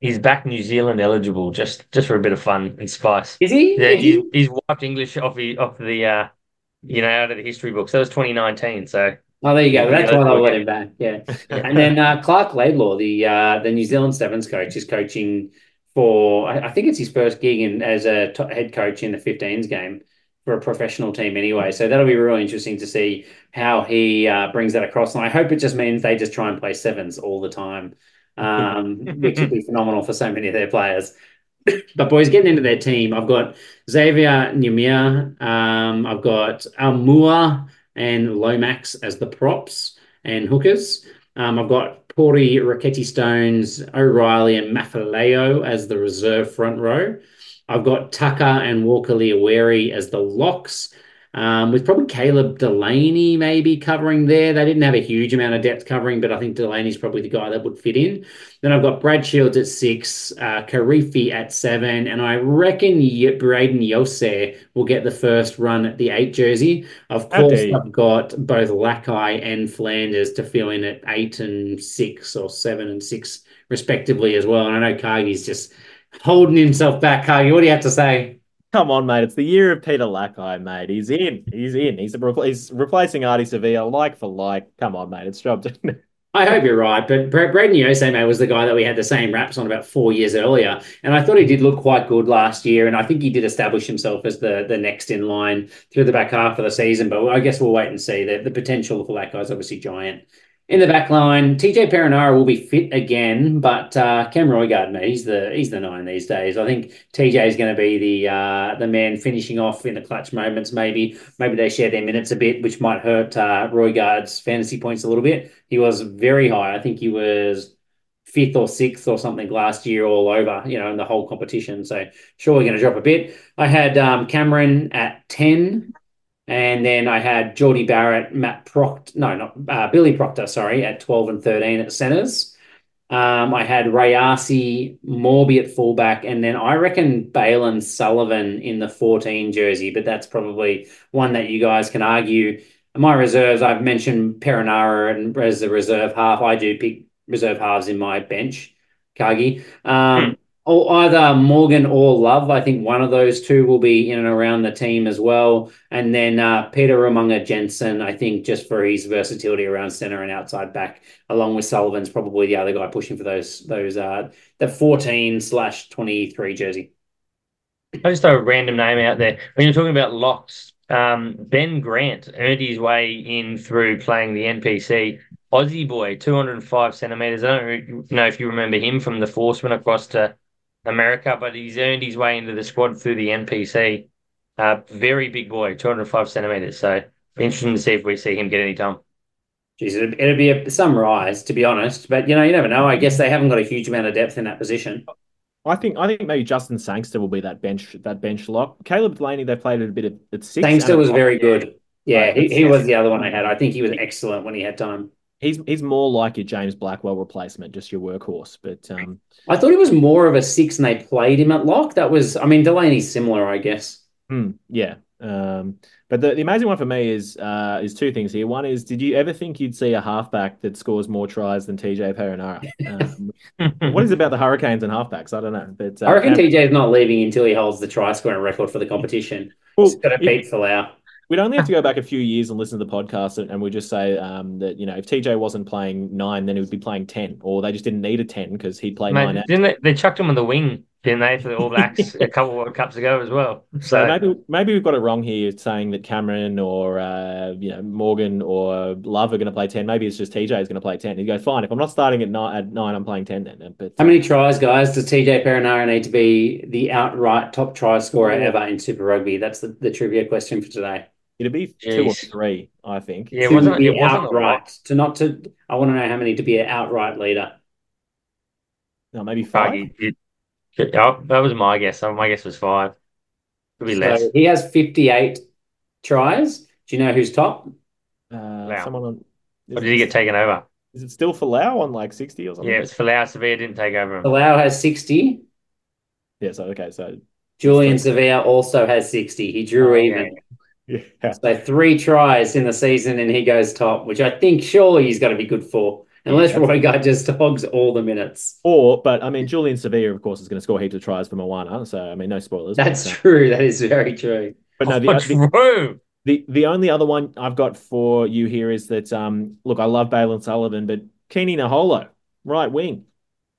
He's back New Zealand eligible just just for a bit of fun and spice. Is he? Yeah, he's, he's wiped English off the off the uh, you know out of the history books. That was 2019. So Oh, there you go. That's yeah, why they'll let him back. Yeah. And then uh, Clark Laidlaw, the uh, the New Zealand Sevens coach, is coaching for I, I think it's his first gig in as a head coach in the 15s game for a professional team anyway. So that'll be really interesting to see how he uh, brings that across. And I hope it just means they just try and play sevens all the time, um, which would be phenomenal for so many of their players. But boys, getting into their team, I've got Xavier Numia, um, I've got Aumua and Lomax as the props and hookers. Um, I've got Pori, Rakete-Stones, O'Reilly, and Mafaleo as the reserve front row. I've got Tucker and Walker-Leawere as the locks, um, with probably Caleb Delaney maybe covering there. They didn't have a huge amount of depth covering, but I think Delaney's probably the guy that would fit in. Then I've got Brad Shields at six, uh, Kirifi at seven, and I reckon Ye- Brayden Iose will get the first run at the eight jersey. Of course. I've got both Lakai and Flanders to fill in at eight and six or seven and six respectively as well. And I know Cargie's just holding himself back. Cargie, what do you have to say? Come on, mate. It's the year of Peter Lakai, mate. He's in. He's in. He's, a, he's replacing Ardie Savea like for like. Come on, mate. It's job done. I hope you're right, but Bra- Brayden Iose, mate, was the guy that we had the same raps on about four years earlier, and I thought he did look quite good last year, and I think he did establish himself as the the next in line through the back half of the season. But I guess we'll wait and see. The, the potential for that guy is obviously giant. In the back line, TJ Perenara will be fit again, but uh, Cam Roigard, mate, he's the he's the nine these days. I think TJ is going to be the uh, the man finishing off in the clutch moments. Maybe maybe they share their minutes a bit, which might hurt uh, Roigard's fantasy points a little bit. He was very high. I think he was fifth or sixth or something last year all over, you know, in the whole competition. So sure, we're going to drop a bit. I had um, Cameron at 10. And then I had Jordie Barrett, Matt Proctor, no, not uh, Billy Proctor, sorry, at 12 and 13 at centers. Um, I had Ray Rayasi, Moorby at fullback, and then I reckon Bailyn Sullivan in the 14 jersey, but that's probably one that you guys can argue. My reserves, I've mentioned Perenara and as a reserve half. I do pick reserve halves in my bench, Kagi. Um, or either Morgan or Love. I think one of those two will be in and around the team as well. And then uh, Peter Umaga-Jensen, I think, just for his versatility around center and outside back, along with Sullivan's probably the other guy pushing for those those uh the 14 slash 23 jersey. I just throw a random name out there. When you're talking about locks, um, Ben Grant earned his way in through playing the NPC. Aussie boy, 205 centimeters. I don't know if you remember him from the Force when across to America, but he's earned his way into the squad through the NPC. Uh, very big boy, 205 centimeters. So interesting to see if we see him get any time. Jeez, it'd, it'd be a, some rise, to be honest. But you know, you never know. I guess they haven't got a huge amount of depth in that position. I think I think maybe Justin Sangster will be that bench that bench lock. Caleb Delaney, they played it a bit at, at six. Sangster was very good. Yeah, he, he was the other one I had. I think he was excellent when he had time. He's he's more like your James Blackwell replacement, just your workhorse. But um, I thought he was more of a six, and they played him at lock. That was, I mean, Delaney's similar, I guess. Hmm, yeah. Um, but the, the amazing one for me is uh, is two things here. One is, did you ever think you'd see a halfback that scores more tries than TJ Perenara? Um, what is it about the Hurricanes and halfbacks? I don't know. But uh, I reckon TJ is not leaving until he holds the try scoring record for the competition. Well, He's got to beat Folau. We'd only have to go back a few years and listen to the podcast, and, and we just say um, that you know if TJ wasn't playing nine, then he would be playing ten, or they just didn't need a ten because he'd play Mate, nine. Didn't they, they chucked him on the wing didn't they, for the All Blacks a couple of Cups ago as well? So, so, maybe maybe we've got it wrong here, saying that Cameron or uh, you know Morgan or Love are going to play ten. Maybe it's just TJ is going to play ten. He goes, fine. If I'm not starting at nine, at nine, I'm playing ten then. But how many tries, guys, does TJ Perenara need to be the outright top try scorer ever in Super Rugby? That's the, the trivia question for today. It'd be Jeez. two or three, I think. Yeah, to wasn't, be it wasn't outright. To not to, I want to know how many to be an outright leader. No, maybe five. Yeah, that was my guess. My guess was five. Could be so less. He has 58 tries. Do you know who's top? Uh, someone on. Or did he get taken over? Is it still Folau on like 60 or something? Yeah, it's Folau. Savea didn't take over him. Folau has 60. Yeah, so okay, so Julian Savea also has 60. He drew oh, even. Yeah. So three tries in the season and he goes top, which I think surely he's going to be good for. Unless Roy Guy just hogs all the minutes. Or, but I mean, Julian Savea, of course, is going to score heaps of tries for Moana. So, I mean, no spoilers. That's but, true. That is very true. But no, the, oh, the, the, the only other one I've got for you here is that, um, look, I love Bailyn Sullivan, but Kini Naholo, right wing.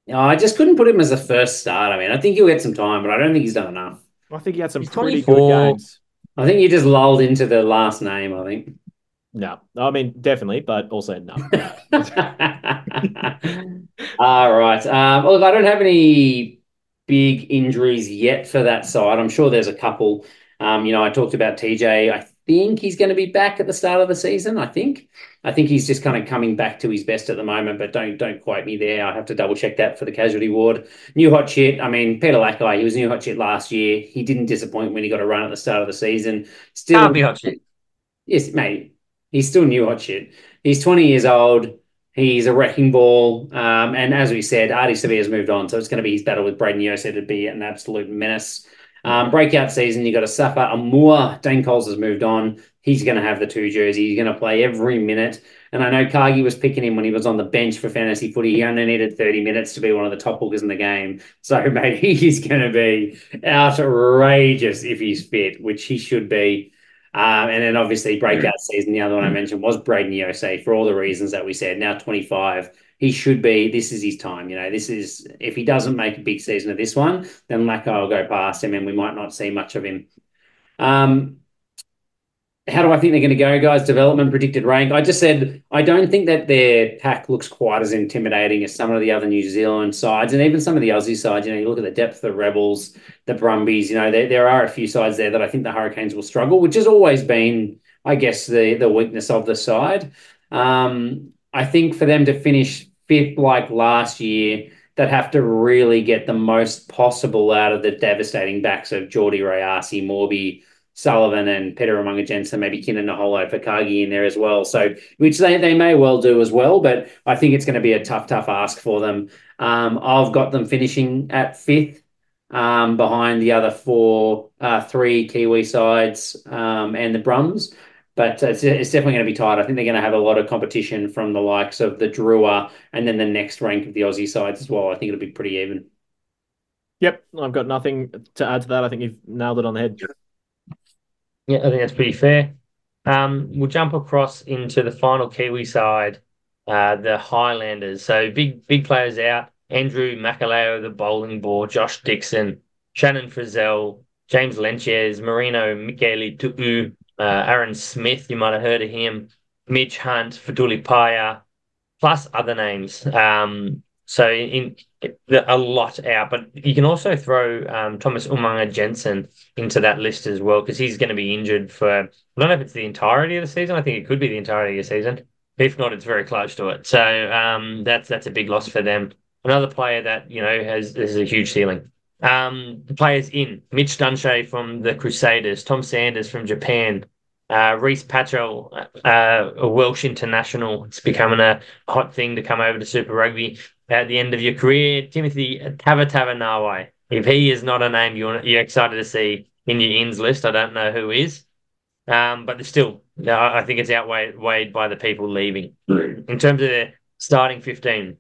No, I just couldn't put him as a first start. I mean, I think he'll get some time, but I don't think he's done enough. I think he had some he's pretty 24. good games. I think you just lulled into the last name, I think. No, I mean definitely, but also no. All right. Um, look, I don't have any big injuries yet for that side. I'm sure there's a couple. Um, you know, I talked about TJ. I think he's going to be back at the start of the season. I think. I think he's just kind of coming back to his best at the moment, but don't don't quote me there. I have to double check that for the casualty ward. New hot shit. I mean, Peter Lakai, he was new hot shit last year. He didn't disappoint when he got a run at the start of the season. Still, Can't be hot shit. Yes, mate. He's still new hot shit. He's 20 years old. He's a wrecking ball. Um, and as we said, Ardie Savea's moved on. So it's going to be his battle with Brayden Iose to be an absolute menace. Um, breakout season, you got Asafo Aumua. Dane Coles has moved on. He's going to have the two jerseys. He's going to play every minute. And I know Cargie was picking him when he was on the bench for fantasy footy. He only needed 30 minutes to be one of the top hookers in the game. So, mate, he's going to be outrageous if he's fit, which he should be. Um, and then obviously breakout season, the other one I mentioned was Brayden Iose for all the reasons that we said. Now 25, he should be. This is his time. You know, this is if he doesn't make a big season of this one, then Lakai will go past him, and we might not see much of him. Um, how do I think they're going to go, guys? Development predicted rank. I just said I don't think that their pack looks quite as intimidating as some of the other New Zealand sides and even some of the Aussie sides. You know, you look at the depth of the Rebels, the Brumbies. You know, there, there are a few sides there that I think the Hurricanes will struggle, which has always been, I guess, the the weakness of the side. Um, I think for them to finish fifth like last year, they'd have to really get the most possible out of the devastating backs of Jordie Rayasi, Moorby. Sullivan and Peter Umaga-Jensen, maybe Kini Naholo for Kagi in there as well. So, which they, they may well do as well, but I think it's going to be a tough, tough ask for them. Um, I've got them finishing at fifth um, behind the other four, uh, three Kiwi sides um, and the Brums. But it's, it's definitely going to be tight. I think they're going to have a lot of competition from the likes of the Drua and then the next rank of the Aussie sides as well. I think it'll be pretty even. Yep, I've got nothing to add to that. I think you've nailed it on the head. Yeah, I think that's pretty fair. Um, we'll jump across into the final Kiwi side, uh, the Highlanders. So big, big players out. Andrew Makalio, the bowling ball, Josh Dixon, Shannon Frizzell, James Lentjes, Marino Mikaele-Tu'u, uh, Aaron Smith, you might have heard of him, Mitch Hunt, Fetuli Paea, plus other names. Um, so in, in a lot out, but you can also throw um, Thomas Umaga-Jensen into that list as well because he's going to be injured for. I don't know if it's the entirety of the season. I think it could be the entirety of the season. If not, it's very close to it. So um, that's that's a big loss for them. Another player that you know has has a huge ceiling. Um, the players in Mitch Dunshea from the Crusaders, Tom Sanders from Japan, uh, Patchell, uh, a Welsh international. It's becoming a hot thing to come over to Super Rugby at the end of your career. Timothy Tavatavanawai. If he is not a name you're, you're excited to see in your ins list, I don't know who is. Um, but still, I think it's outweighed by the people leaving. In terms of the starting 15,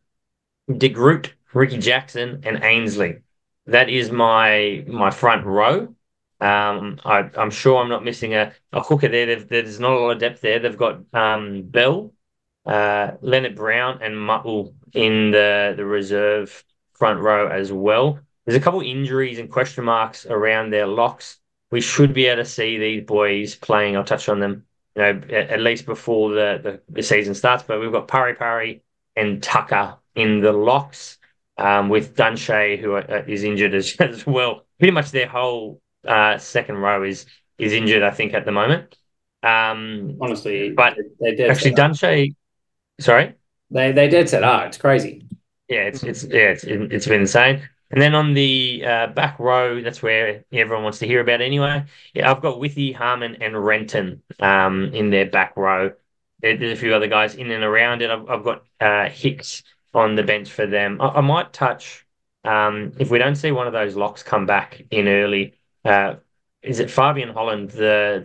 De Groot, Ricky Jackson, and Ainsley. That is my my front row. Um, I, am sure I'm not missing a, a hooker there. They've, there's not a lot of depth there. They've got um, Bell, uh, Leonard Brown, and Muttle in the, the reserve front row as well. There's a couple injuries and question marks around their locks. We should be able to see these boys playing. I'll touch on them, you know, at, at least before the, the, the, season starts. But we've got Pari Pari and Tucker in the locks, um, with Dunshea, who are, is injured as, as well. Pretty much their whole uh, second row is is injured, I think, at the moment. Um, Honestly, but actually Dunshea. Sorry, they they did set ah, it's crazy. Yeah, it's it's yeah, it's it's been insane. And then on the uh, back row, that's where everyone wants to hear about anyway. Yeah, I've got Withy, Harmon, and Renton um, in their back row. There's a few other guys in and around it. I've, I've got uh, Hicks on the bench for them. I, I might touch um, if we don't see one of those locks come back in early uh, is it Fabian Holland, the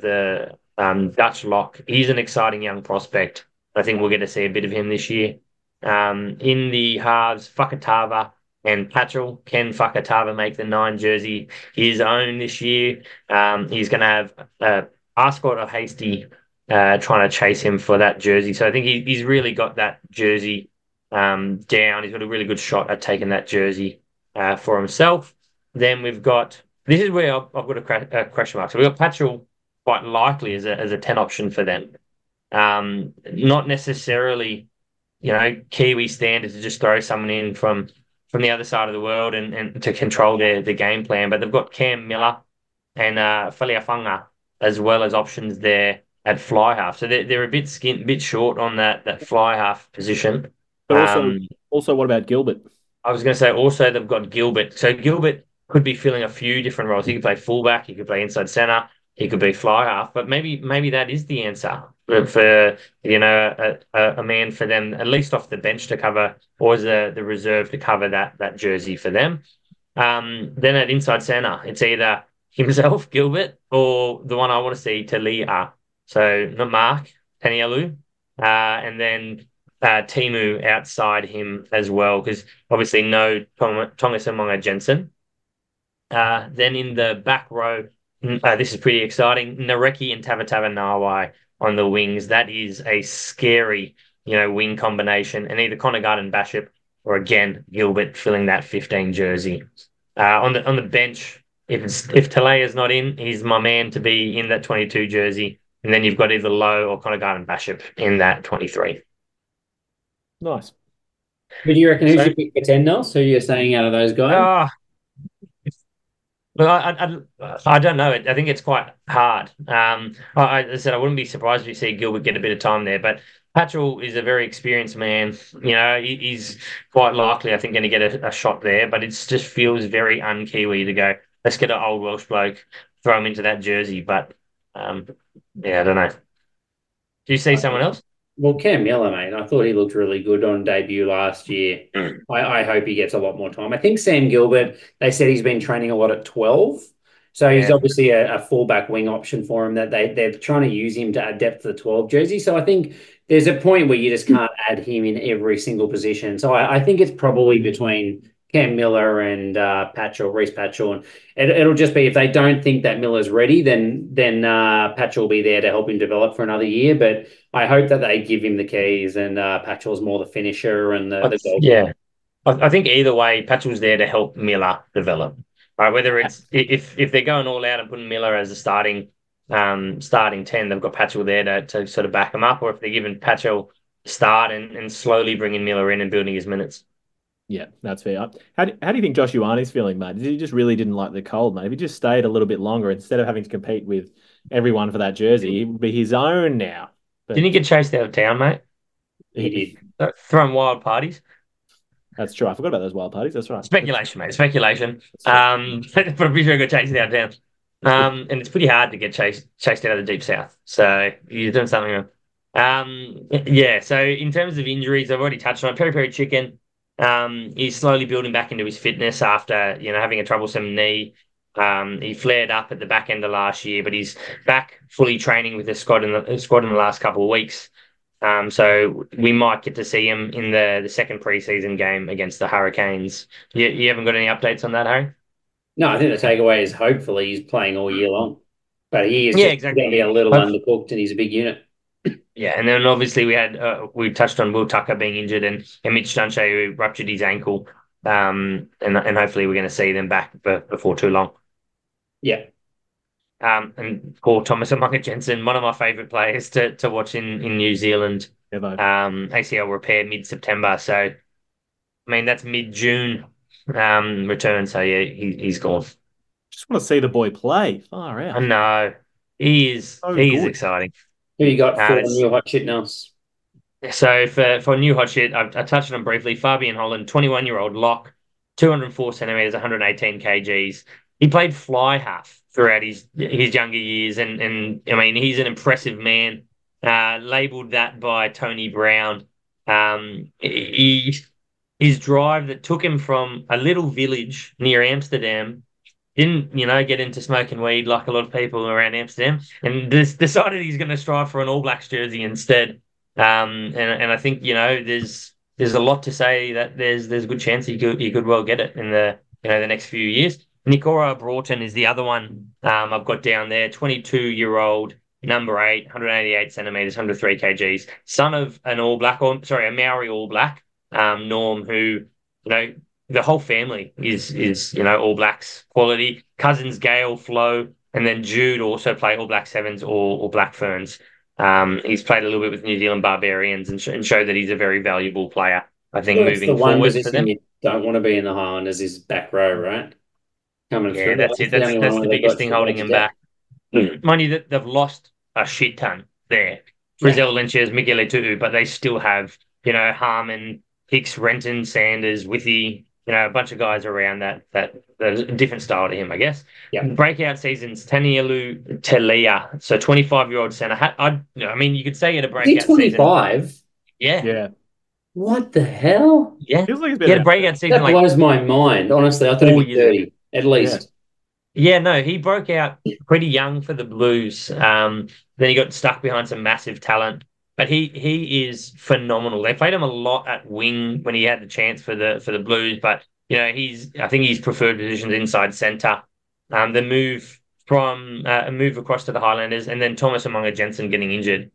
the um, Dutch lock? He's an exciting young prospect. I think we'll get to see a bit of him this year. Um, in the halves, Fakatava and Patchell. Can Fakatava make the nine jersey his own this year? Um, he's going to have uh, Arscott or Hastie uh, trying to chase him for that jersey. So I think he, he's really got that jersey um, down. He's got a really good shot at taking that jersey uh, for himself. Then we've got this is where I've, got a, cra- a, question mark. So we've got Patchell quite likely as a, as a 10 option for them. Um, not necessarily, you know, Kiwi standard to just throw someone in from from the other side of the world and, and to control their, their game plan. But they've got Cam Miller and uh, Fanga as well as options there at fly half. So they're, they're a bit skin, bit short on that that fly half position. But also, um, also, what about Gilbert? I was going to say also they've got Gilbert. So Gilbert could be filling a few different roles. He could play fullback, he could play inside center, he could be fly half. But maybe maybe that is the answer for you know a, a, man for them at least off the bench to cover, or as the the reserve to cover that that jersey for them. Um, then at inside center, it's either himself, Gilbert, or the one I want to see, Tele'a. So not Mark Tanielu, uh, and then uh, Timu outside him as well, because obviously no Tonga Samonga Jensen. Uh, then in the back row, uh, this is pretty exciting. Nareki and Tavatavanawai on the wings. That is a scary, you know, wing combination. And either Connor Garden-Bachop or again Gilbert filling that 15 jersey. Uh, on the on the bench, if it's, if is not in, he's my man to be in that 22 jersey. And then you've got either Lowe or Connor Garden-Bachop in that 23. Nice. But do you reckon who so, should pick for 10 now? So you're saying out of those guys? Uh, Look, I, I, I, don't know. I think it's quite hard. Um, I, I said I wouldn't be surprised if you see Gilbert get a bit of time there, but Patchell is a very experienced man. You know, he, he's quite likely, I think, going to get a, a, shot there, but it just feels very un-Kiwi to go, let's get an old Welsh bloke, throw him into that jersey. But, um, yeah, I don't know. Do you see someone else? Well, Cam Miller, mate, I thought he looked really good on debut last year. Mm. I, I, hope he gets a lot more time. I think Sam Gilbert, they said he's been training a lot at 12. So he's obviously a, a fullback wing option for him that they, they're trying to use him to add depth to the 12 jersey. So I think there's a point where you just can't add him in every single position. So I, I think it's probably between Cam Miller and uh, Patchell, Rhys Patchell. And it, will just be if they don't think that Miller's ready, then then uh, Patchell will be there to help him develop for another year. But I hope that they give him the keys and uh, Patchell's more the finisher and the, the goal. Yeah. I, I think either way, Patchell's there to help Miller develop. Right, whether it's if if they're going all out and putting Miller as a starting um starting ten, they've got Patchell there to, to sort of back him up, or if they're giving Patchell start and, and slowly bringing Miller in and building his minutes. Yeah, that's fair. How do, how do you think Josh Ioane's feeling, mate? He just really didn't like the cold, mate. If he just stayed a little bit longer instead of having to compete with everyone for that jersey, he would be his own now. But Didn't he get chased out of town, mate? He did. Throwing wild parties. That's true. I forgot about those wild parties. That's right. Speculation, mate. Speculation. Um, but I'm pretty sure he got chased out of town. Um, and it's pretty hard to get chased chased out of the deep south. So you're doing something wrong. Um, yeah. So in terms of injuries, I've already touched on Peri Peri Chicken. Um, he's slowly building back into his fitness after you know having a troublesome knee. Um, he flared up at the back end of last year, but he's back fully training with the squad in the squad in the last couple of weeks. Um, so we might get to see him in the, the second preseason game against the Hurricanes. You, you haven't got any updates on that, Harry? No, I think the takeaway is hopefully he's playing all year long. But he is yeah, exactly. going to be a little undercooked and he's a big unit. Yeah, and then obviously we had uh, we touched on Will Tucker being injured and, and Mitch Dunshea who ruptured his ankle, um, and and hopefully we're going to see them back before too long. Yeah. Um, and Paul Thomas Umaga Jensen, one of my favourite players to to watch in in New Zealand. Yeah, um, ACL repair mid September, so I mean that's mid June um return. So yeah, he he's gone. Just want to see the boy play. Far out. I know he is. So he good. is exciting. Who you got for new hot shit now? So for for new hot shit, I, I touched on briefly. Fabian Holland, twenty one year old lock, two hundred four centimeters, one hundred eighteen kgs. He played fly half throughout his his younger years, and and I mean he's an impressive man. Uh, labeled that by Tony Brown. Um, he his drive that took him from a little village near Amsterdam didn't you know get into smoking weed like a lot of people around Amsterdam, and this, decided he's going to strive for an All Blacks jersey instead. Um, and and I think you know there's there's a lot to say that there's there's a good chance he could he could well get it in the you know the next few years. Nikora Broughton is the other one um, I've got down there. 22 year old, number eight, 188 centimeters, 103 kgs, son of an All Black or sorry a Maori All Black, um, Norm, who you know the whole family is is you know All Blacks quality. Cousins Gale, Flo, and then Jude also play All Black Sevens or, or Black Ferns. Um, he's played a little bit with New Zealand Barbarians and, sh- and showed that he's a very valuable player. I think moving the forward for them. You don't want to be in the Highlanders is back row, right? Coming yeah, through. that's it. That's, that's, that's the biggest thing holding him back. Mm. Mind you, that they've lost a shit ton there. Frizell yeah. Lynch's, Mikaele-Tu'u, but they still have, you know, Harmon, Hicks, Renton, Sanders, Withy, you know, a bunch of guys around that that a different style to him, I guess. Yeah. Breakout seasons, Tanielu Telea, so twenty five year old center. I, I mean, you could say at a breakout season. twenty five. Yeah. Yeah. What the hell? Yeah. Feels like he had a breakout season. That like, blows my mind. Honestly, I thought he'd be thirty at least. Yeah. yeah. no, he broke out pretty young for the Blues. Um, then he got stuck behind some massive talent but he he is phenomenal. They played him a lot at wing when he had the chance for the for the Blues, but you know he's I think he's preferred positions inside centre. Um, the move from uh, a move across to the Highlanders, and then Thomas Umaga Jensen getting injured.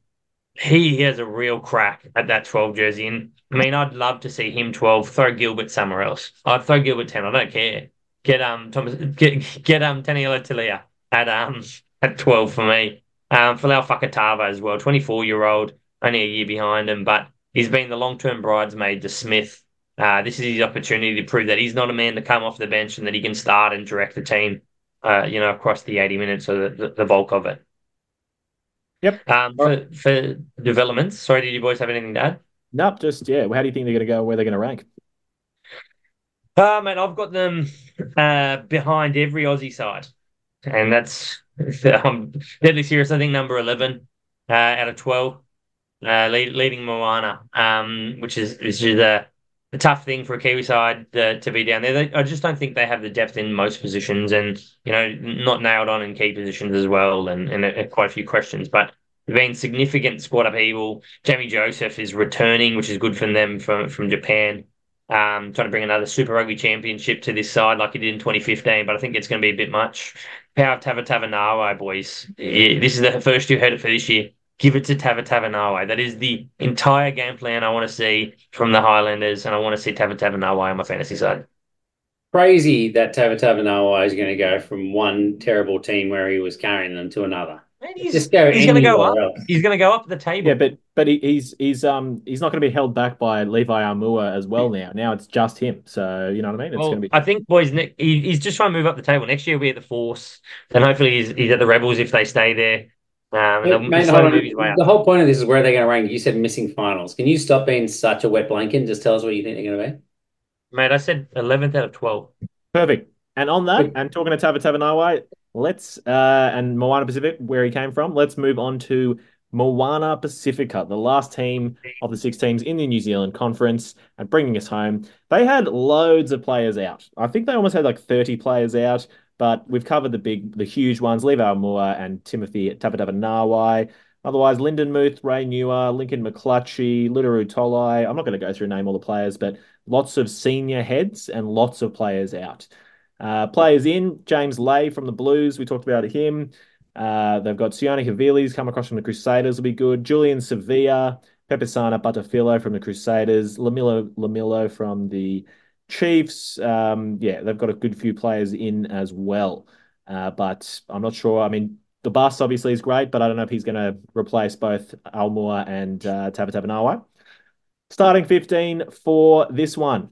He, he has a real crack at that 12 jersey. And I mean, I'd love to see him 12, throw Gilbert somewhere else. I'd throw Gilbert 10. I don't care. Get um Thomas get get um Taniela Telea at um at 12 for me. Um Folau Fakatava as well, 24 year old only a year behind him, but he's been the long term bridesmaid to Smith. Uh, this is his opportunity to prove that he's not a man to come off the bench and that he can start and direct the team, uh, you know, across the 80 minutes or the, the, bulk of it. Yep. Um, for, for developments, sorry, did you boys have anything to add? Nope, just, yeah. How do you think they're going to go? Where they're going to rank? Uh, mate, I've got them uh, behind every Aussie side. And that's, I'm deadly serious. I think number 11 uh, out of 12 uh, lead, leading Moana, um, which is which is a, a tough thing for a Kiwi side uh, to be down there. They, I just don't think they have the depth in most positions, and you know, not nailed on in key positions as well, and and a, a quite a few questions. But there's been significant squad upheaval. Jamie Joseph is returning, which is good for them from from Japan. Um, trying to bring another Super Rugby Championship to this side like he did in 2015, but I think it's going to be a bit much. Power Tava Tava boys. Yeah, this is the first you heard it for this year give it to Tavatavanawai. That is the entire game plan I want to see from the Highlanders, and I want to see Tavatavanawai on my fantasy side. crazy that Tava Tavatavanawai is going to go from one terrible team where he was carrying them to another. He's, Just go he's going to go up. else. He's going to go up the table. Yeah, but but he, he's he's um he's not going to be held back by Levi Aumua as well now. Now it's just him. So you know what I mean? It's Well, going to be I think, boys, ne- he, he's just trying to move up the table. Next year, we'll be at the Force, and hopefully, he's, he's at the Rebels if they stay there. Um, and Mate, hold move his way on. The whole point of this is where they're going to rank. You said missing finals. Can you stop being such a wet blanket and just tell us what you think they're going to be? Mate, I said 11th out of 12. perfect. And on that, and talking to Tavatavanawai, let's uh and Moana Pacific, where he came from, let's move on to Moana Pacifica, the last team of the six teams in the New Zealand Conference, and bringing us home. They had loads of players out. I think they almost had like 30 players out, but we've covered the big, the huge ones, Levi Moore and Timothy Tavatavanawai. Otherwise, Lyndon Muth, Ray Niuia, Lincoln McClutchie, Literu Tolai. I'm not going to go through name all the players, but lots of senior heads and lots of players out. Uh, players in, James Lay from the Blues. We talked about him. Uh, they've got Sione Havilis come across from the Crusaders will be good. Julian Savea, Pepesana Patafilo from the Crusaders, Lalomilo Lalomilo from the Chiefs. Um, yeah, they've got a good few players in as well. Uh, but I'm not sure. I mean, the bus obviously is great, but I don't know if he's going to replace both Aumua and uh, Tavatavanawai. Starting 15 for this one.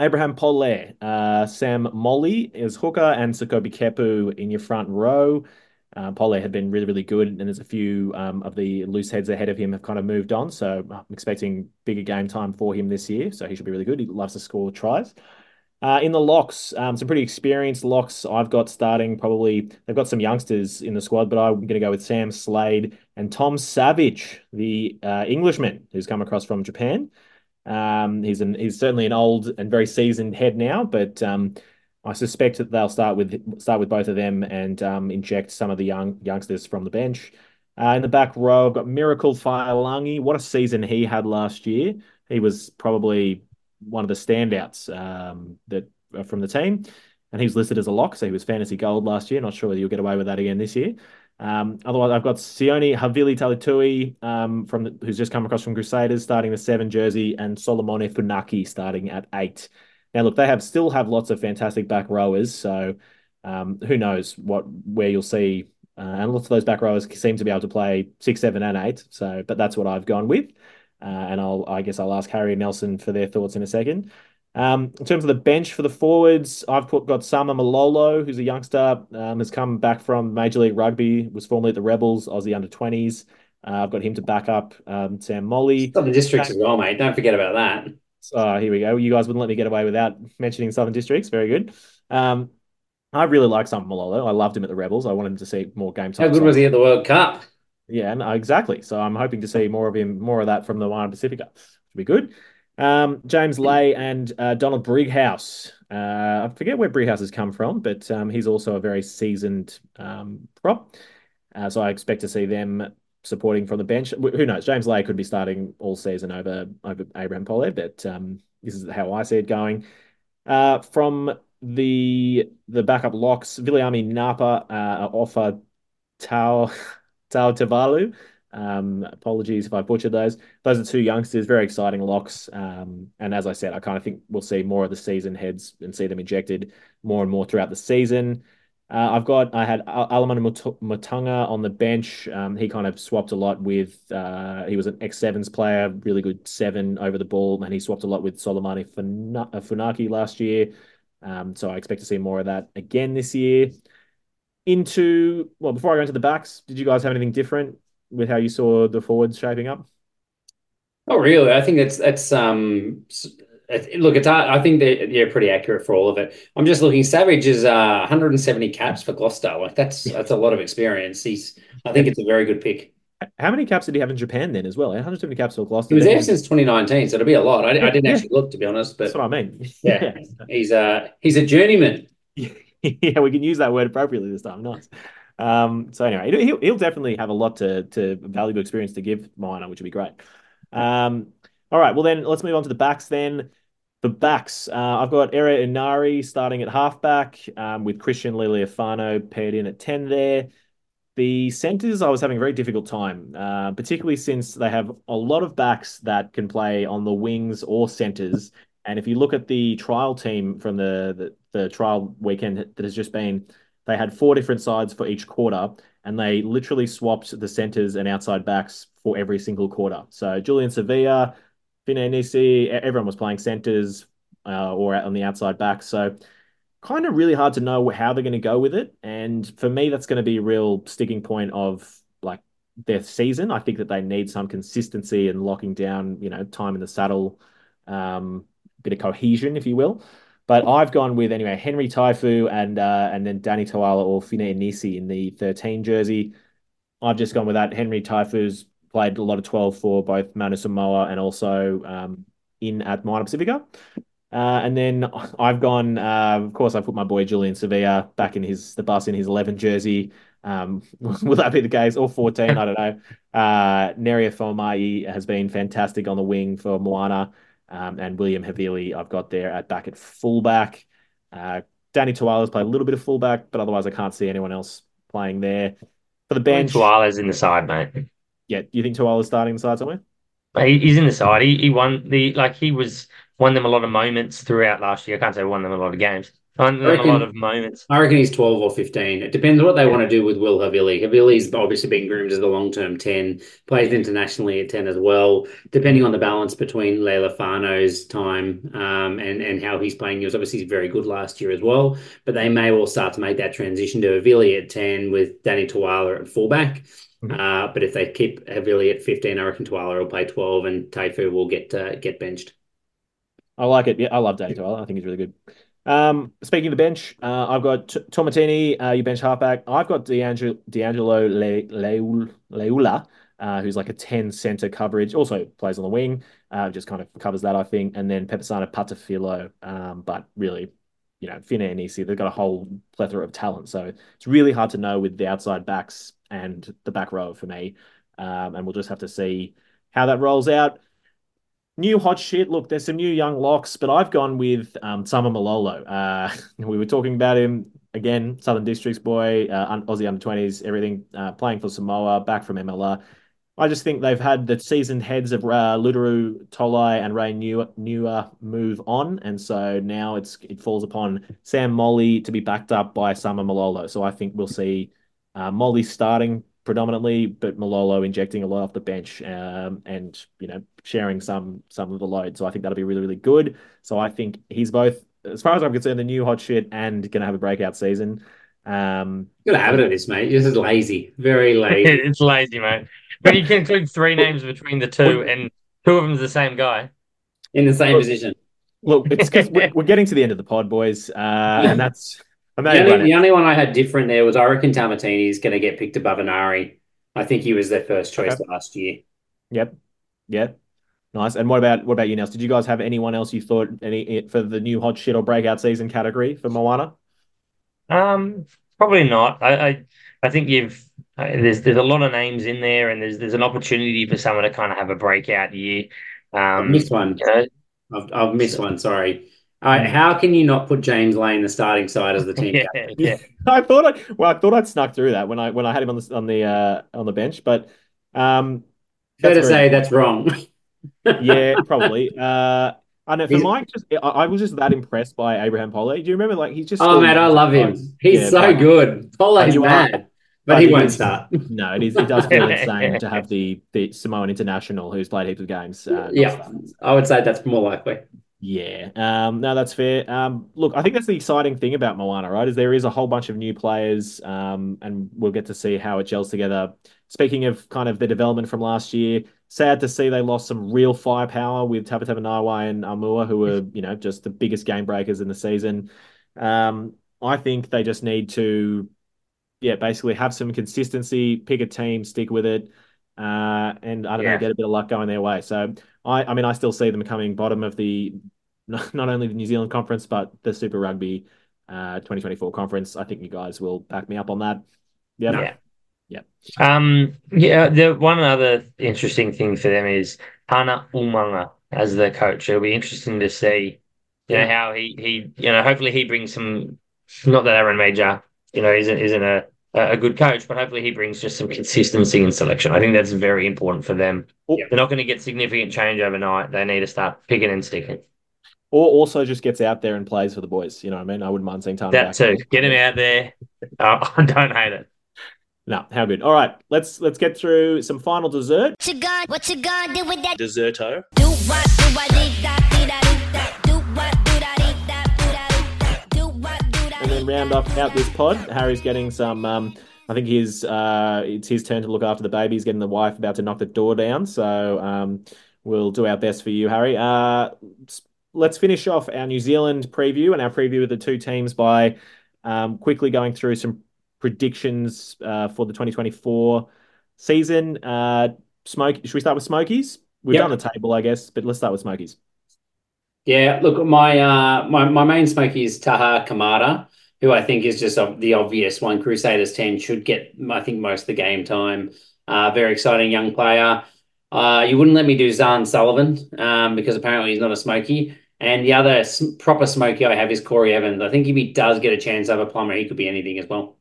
Abraham Pole, uh, Sam Moli is hooker, and Sakobi Kepu in your front row. Uh, Pole had been really, really good, and there's a few um, of the loose heads ahead of him have kind of moved on. So I'm expecting bigger game time for him this year. So he should be really good. He loves to score tries. Uh, in the locks, um, some pretty experienced locks I've got starting. Probably they've got some youngsters in the squad, but I'm going to go with Sam Slade and Tom Savage, the uh, Englishman who's come across from Japan. Um, he's an he's certainly an old and very seasoned head now, but um, I suspect that they'll start with start with both of them and um, inject some of the young youngsters from the bench. Uh, in the back row, I've got Miracle Failangi. What a season he had last year. He was probably one of the standouts um, that uh, from the team, and he's listed as a lock, so he was fantasy gold last year. Not sure whether you'll get away with that again this year. Um, otherwise, I've got Sione Havili Talitui um, from the, who's just come across from Crusaders, starting the seven jersey, and Solomone Funaki starting at eight. Now, look, they have still have lots of fantastic back rowers, so um, who knows what where you'll see. Uh, and lots of those back rowers seem to be able to play six, seven, and eight. So, but that's what I've gone with. Uh, and I'll, I guess, I'll ask Harry and Nelson for their thoughts in a second. Um, in terms of the bench for the forwards, I've put, got Sama Malolo, who's a youngster, um, has come back from Major League Rugby, was formerly at the Rebels, Aussie under 20s. Uh, I've got him to back up um, Sam Moli. Southern Districts as well, mate. Don't forget about that. Oh, here we go. You guys wouldn't let me get away without mentioning Southern Districts. Very good. Um, I really like Sam Malolo. I loved him at the Rebels. I wanted him to see more game time. How good was he at the World Cup? Yeah, no, exactly. So I'm hoping to see more of him, more of that from the Moana Pacifica. Should be good. Um, James Lay and uh, Donald Brighouse. Uh, I forget where Brighouse has come from, but um, he's also a very seasoned um, prop. Uh, so I expect to see them supporting from the bench. Who knows? James Lay could be starting all season over over Abraham Pole, but um, this is how I see it going. Uh, from the the backup locks, Viliami Napa uh, offer Tau Tau Tavalu. Um, apologies if I butchered those. Those are two youngsters, very exciting locks. Um, and as I said, I kind of think we'll see more of the season heads and see them injected more and more throughout the season. Uh, I've got I had Alamanda Motuga on the bench. Um, he kind of swapped a lot with. Uh, he was an X sevens player, really good seven over the ball, and he swapped a lot with Solomone Funaki last year. Um, so I expect to see more of that again this year. Into well, before I go into the backs, did you guys have anything different with how you saw the forwards shaping up? Oh, really? I think that's that's um. Look, it's I think they're yeah pretty accurate for all of it. I'm just looking. Savage is uh 170 caps for Gloucester. Like that's that's a lot of experience. He's I think it's a very good pick. How many caps did he have in Japan then as well? 170 caps for Gloucester. He was there since 2019, so it'll be a lot. I, I didn't Yeah. actually look to be honest, but That's what I mean. yeah, he's uh he's a journeyman. yeah, we can use that word appropriately this time. Nice. Um, so anyway, he'll, he'll definitely have a lot to, to valuable experience to give Minor, which would be great. Um, all right, well then let's move on to the backs then. The backs, uh, I've got Ere Enari starting at halfback um, with Christian Leali'ifano paired in at 10 there. The centers, I was having a very difficult time, uh, particularly since they have a lot of backs that can play on the wings or centers, And if you look at the trial team from the, the, the trial weekend that has just been, they had four different sides for each quarter, and they literally swapped the centers and outside backs for every single quarter. So Julian Savea, Finay Nisi, everyone was playing centers uh, or on the outside back. So kind of really hard to know how they're going to go with it. And for me, that's going to be a real sticking point of like their season. I think that they need some consistency and locking down, you know, time in the saddle, um, bit of cohesion, if you will. But I've gone with anyway Henry Taefu and uh, and then Danny Toala or Finay Nisi in the 13 jersey. I've just gone with that. Henry Taefu's played a lot of 12 for both Manu Samoa and also um, in at Moana Pacifica. Uh, and then I've gone, uh, of course, I put my boy Julian Savea back in his the bus in his 11 jersey. Um, will that be the case? Or 14? I don't know. Uh, Neria Fomai has been fantastic on the wing for Moana. Um, and William Havili, I've got there at back at fullback. Uh, Danny Toala's played a little bit of fullback, but otherwise I can't see anyone else playing there. For the bench. Toala's in the side, mate. Yeah, do you think Toala's starting the side somewhere? He's in the side. He, he won the like he was won them a lot of moments throughout last year. I can't say won them a lot of games. Won them reckon, a lot of moments. I reckon he's twelve or fifteen. It depends what they yeah. want to do with Will Havili. Havili's obviously been groomed as the long term ten. Plays internationally at ten as well. Depending on the balance between Leali'ifano's time um, and and how he's playing, he was obviously very good last year as well. But they may well start to make that transition to Havili at ten with Danny Toala at fullback. Mm-hmm. Uh, but if they keep Havili at 15, I reckon Toala will play 12 and Taefu will get uh, get benched. I like it. Yeah, I love Danny Toala. I think he's really good. Um, speaking of the bench, uh, I've got T- Taumateine, uh, your bench halfback. I've got D'Angelo, D'Angelo Le- Leuila, uh, who's like a 10 center coverage, also plays on the wing, uh, just kind of covers that, I think. And then Pepesana Patafilo, um, but really, you know, Finay and Isi, they've got a whole plethora of talent. So it's really hard to know with the outside backs and the back row for me. Um, and we'll just have to see how that rolls out. New hot shit. Look, there's some new young locks, but I've gone with um, Sama Malolo. Uh, we were talking about him again, Southern Districts boy, uh, Aussie under 20s, everything, uh, playing for Samoa, back from MLR. I just think they've had the seasoned heads of uh, Ludaru Tolai and Ray Newer move on, and so now it's it falls upon Sam Moli to be backed up by Sama Malolo. So I think we'll see uh, Moli starting predominantly, but Malolo injecting a lot off the bench um, and you know sharing some some of the load. So I think that'll be really really good. So I think he's both, as far as I'm concerned, the new hot shit and going to have a breakout season. Um, Good habit of this, mate. This is lazy, very lazy. it's lazy, mate. But you can include three names between the two, and two of them's the same guy in the same look, position. Look, it's because we're, we're, getting to the end of the pod, boys, uh, and that's the only, the only, one I had different there was I reckon Taumateine is going to get picked above Enari. I think he was their first choice okay. last year. Yep. Yep. Nice. And what about what about you, Nels? Did you guys have anyone else you thought any for the new hot shit or breakout season category for Moana? Um, probably not. I I, I think you've uh, there's there's a lot of names in there, and there's there's an opportunity for someone to kind of have a breakout year. Um, I've missed one. You know, I've, I've missed so, one. Sorry. Uh, how can you not put James Lane the starting side as the team yeah, captain? Yeah, I thought I well, I thought I'd snuck through that when I when I had him on the on the uh, on the bench, but um, fair to say that's wrong. yeah, probably. Uh, I know for he's, Mike, just I, I, was just that impressed by Abraham Pole. Do you remember like he's just oh man, I love him. He's yeah, so good. Pole's mad. Are, but he won't start. No, it is. It does feel insane to have the the Samoan international who's played heaps of games. Uh, yeah, I would say that's more likely. Yeah, um, no, that's fair. Um, look, I think that's the exciting thing about Moana, right? Is there is a whole bunch of new players, um, and we'll get to see how it gels together. Speaking of kind of the development from last year, sad to see they lost some real firepower with Tavatavanawai and Aumua, who were you know just the biggest game breakers in the season. Um, I think they just need to, yeah, basically have some consistency, pick a team, stick with it, uh, and I don't yeah. know, get a bit of luck going their way. So I, I mean, I still see them coming bottom of the not, only the New Zealand conference but the Super Rugby uh, 2024 conference. I think you guys will back me up on that. Yep. Yeah. Yeah. Um. Yeah. The one other interesting thing for them is Tana Umaga as the coach. It'll be interesting to see, you know, how he he you know hopefully he brings some. Not that Aaron Mauger, you know, isn't isn't a a good coach, but hopefully he brings just some consistency in selection. I think that's very important for them. They're not going to get significant change overnight. They need to start picking and sticking. or also just gets out there and plays for the boys. You know what I mean? I wouldn't mind seeing Tana That back. too. Get him out there. Oh, I don't hate it. No, how good. All right, let's let's get through some final dessert. What you gonna, what you gonna do with that? Desserto. Do what, do what, And round off out this pod. Harry's getting some. Um, I think his uh, it's his turn to look after the baby. He's getting the wife about to knock the door down. So um, we'll do our best for you, Harry. Uh, let's finish off our New Zealand preview and our preview of the two teams by um, quickly going through some predictions uh, for the 2024 season. Uh, Smoke. Should we start with Smokies? We've Yep. done the table, I guess, but let's start with Smokies. Yeah, look, my uh my, my main smoky is Taha Kemara, who I think is just the obvious one. Crusaders 10 should get, I think, most of the game time. Uh, very exciting young player. Uh, you wouldn't let me do Zarn Sullivan um, because apparently he's not a smoky. And the other proper smoky I have is Corey Evans. I think if he does get a chance over Plummer, he could be anything as well.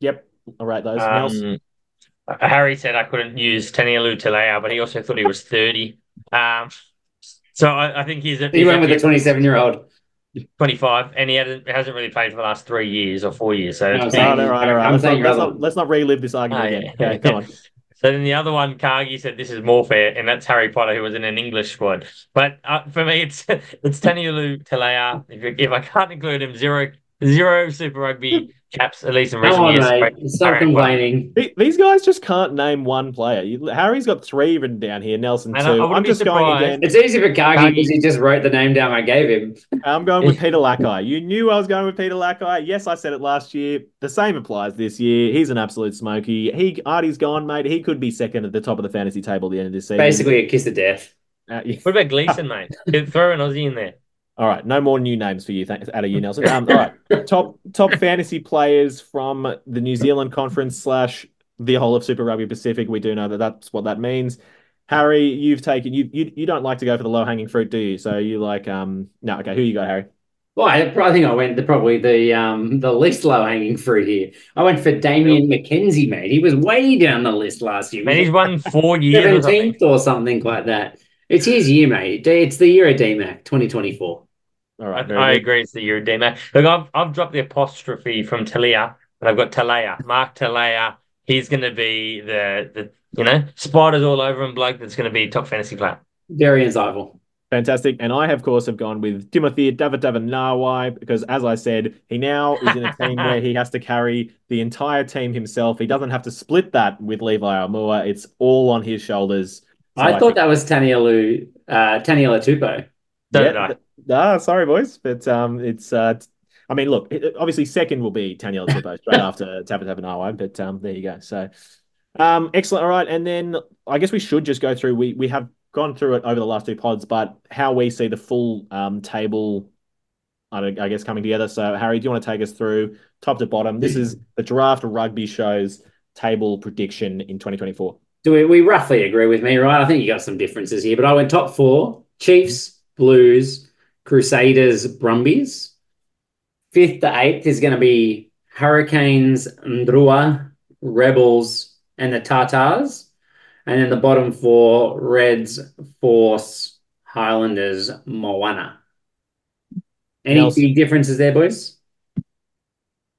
Yep. All right, those. Nels? Um, Harry said I couldn't use Tanielu Telea, but he also thought he was 30. Um, so I, I think he's, a, He he's went with a 27 year old. 25, and he hasn't, hasn't really played for the last three years or four years. So No, it's I'm been- all right, all right. I'm Let's not, let's, not, let's not relive this argument Oh, again. yeah. Okay, come on. So then the other one, Kagi said this is more fair, and that's Harry Potter, who was in an English squad. But uh, for me, it's it's Tanielu Telea. If, if I can't include him, zero zero Super Rugby caps, at least in recent Come on, years. mate. Stop all right, well, complaining. These guys just can't name one player. You, Harry's got three written down here. Nelson And two. I, I I'm be just going again. It's easy for Kagi Kagi. because he just wrote the name down I gave him. I'm going with Peter Lakai. You knew I was going with Peter Lakai. Yes, I said it last year. The same applies this year. He's an absolute smoky. He Ardie's gone, mate. He could be second at the top of the fantasy table at the end of this season. Basically, a kiss of death. Uh, yeah. What about Gleeson, mate? Throw an Aussie in there. All right, no more new names for you. Thanks, out of you, Nelson. Um, all right, top top fantasy players from the New Zealand Conference slash the whole of Super Rugby Pacific. We do know that that's what that means. Harry, you've taken you you you don't like to go for the low hanging fruit, do you? So you like um no okay. Who you got, Harry? Well, I, I think I went the probably the um the least low hanging fruit here. I went for Damian McKenzie, mate. He was way down the list last year. Man, he's won four years or seventeenth or something like that. It's his year, mate. It's the year of DMAC, 2024. All right. I, I agree. It's the year of D-Mac. Look, I've, I've dropped the apostrophe from Talia, but I've got Talea. Mark Telea. He's going to be the, the, you know, spiders all over him, bloke that's going to be top fantasy player. Very insightful. Fantastic. And I, of course, have gone with Timothy Tavatavanawai because, as I said, he now is in a team where he has to carry the entire team himself. He doesn't have to split that with Levi Aumua. It's all on his shoulders. So I think- thought that was Tanielu uh Taniela Tupou. So Yeah, did I. ah, sorry, boys, but um, it's uh, t- I mean, look, it- obviously, second will be Taniela Tupou straight after Tavatavanawai, but um, there you go. So, um, excellent. All right, and then I guess we should just go through. We we have gone through it over the last two pods, but how we see the full um table. I, don't- I guess coming together. So, Harry, do you want to take us through top to bottom? This is the draft rugby shows table prediction in 2024. Do we, we roughly agree with me, right? I think you got some differences here, but I went top four: Chiefs, Blues, Crusaders, Brumbies. Fifth to eighth is going to be Hurricanes, Ndrua, Rebels, and the Tartars. And then the bottom four: Reds, Force, Highlanders, Moana. Any Nelson. big differences there, boys?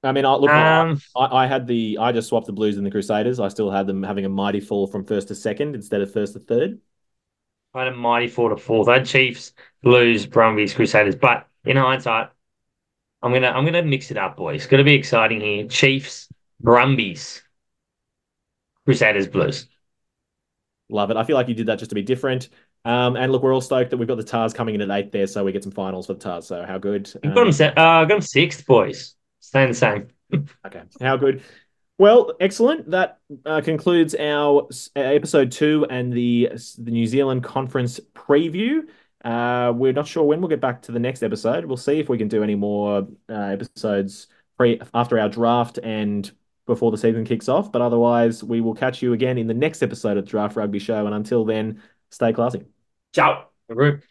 I mean, I look. I- Um, I, I had the I just swapped the Blues and the Crusaders. I still had them having a mighty fall from first to second instead of first to third. I had a mighty fall to fourth. I had Chiefs, Blues, Brumbies, Crusaders. But in hindsight, I'm gonna I'm gonna mix it up, boys. It's gonna be exciting here. Chiefs, Brumbies, Crusaders, Blues. Love it. I feel like you did that just to be different. Um, and look, we're all stoked that we've got the Tahs coming in at eight there, so we get some finals for the Tahs. So how good? I've got Um, them. Uh, got them sixth, boys. Staying the same. Okay, how good? Well, excellent. That uh, concludes our uh, episode two and the the New Zealand conference preview. Uh, we're not sure when we'll get back to the next episode. We'll see if we can do any more uh, episodes pre after our draft and before the season kicks off. But otherwise, we will catch you again in the next episode of Draft Rugby Show. And until then, stay classy. Ciao. Group.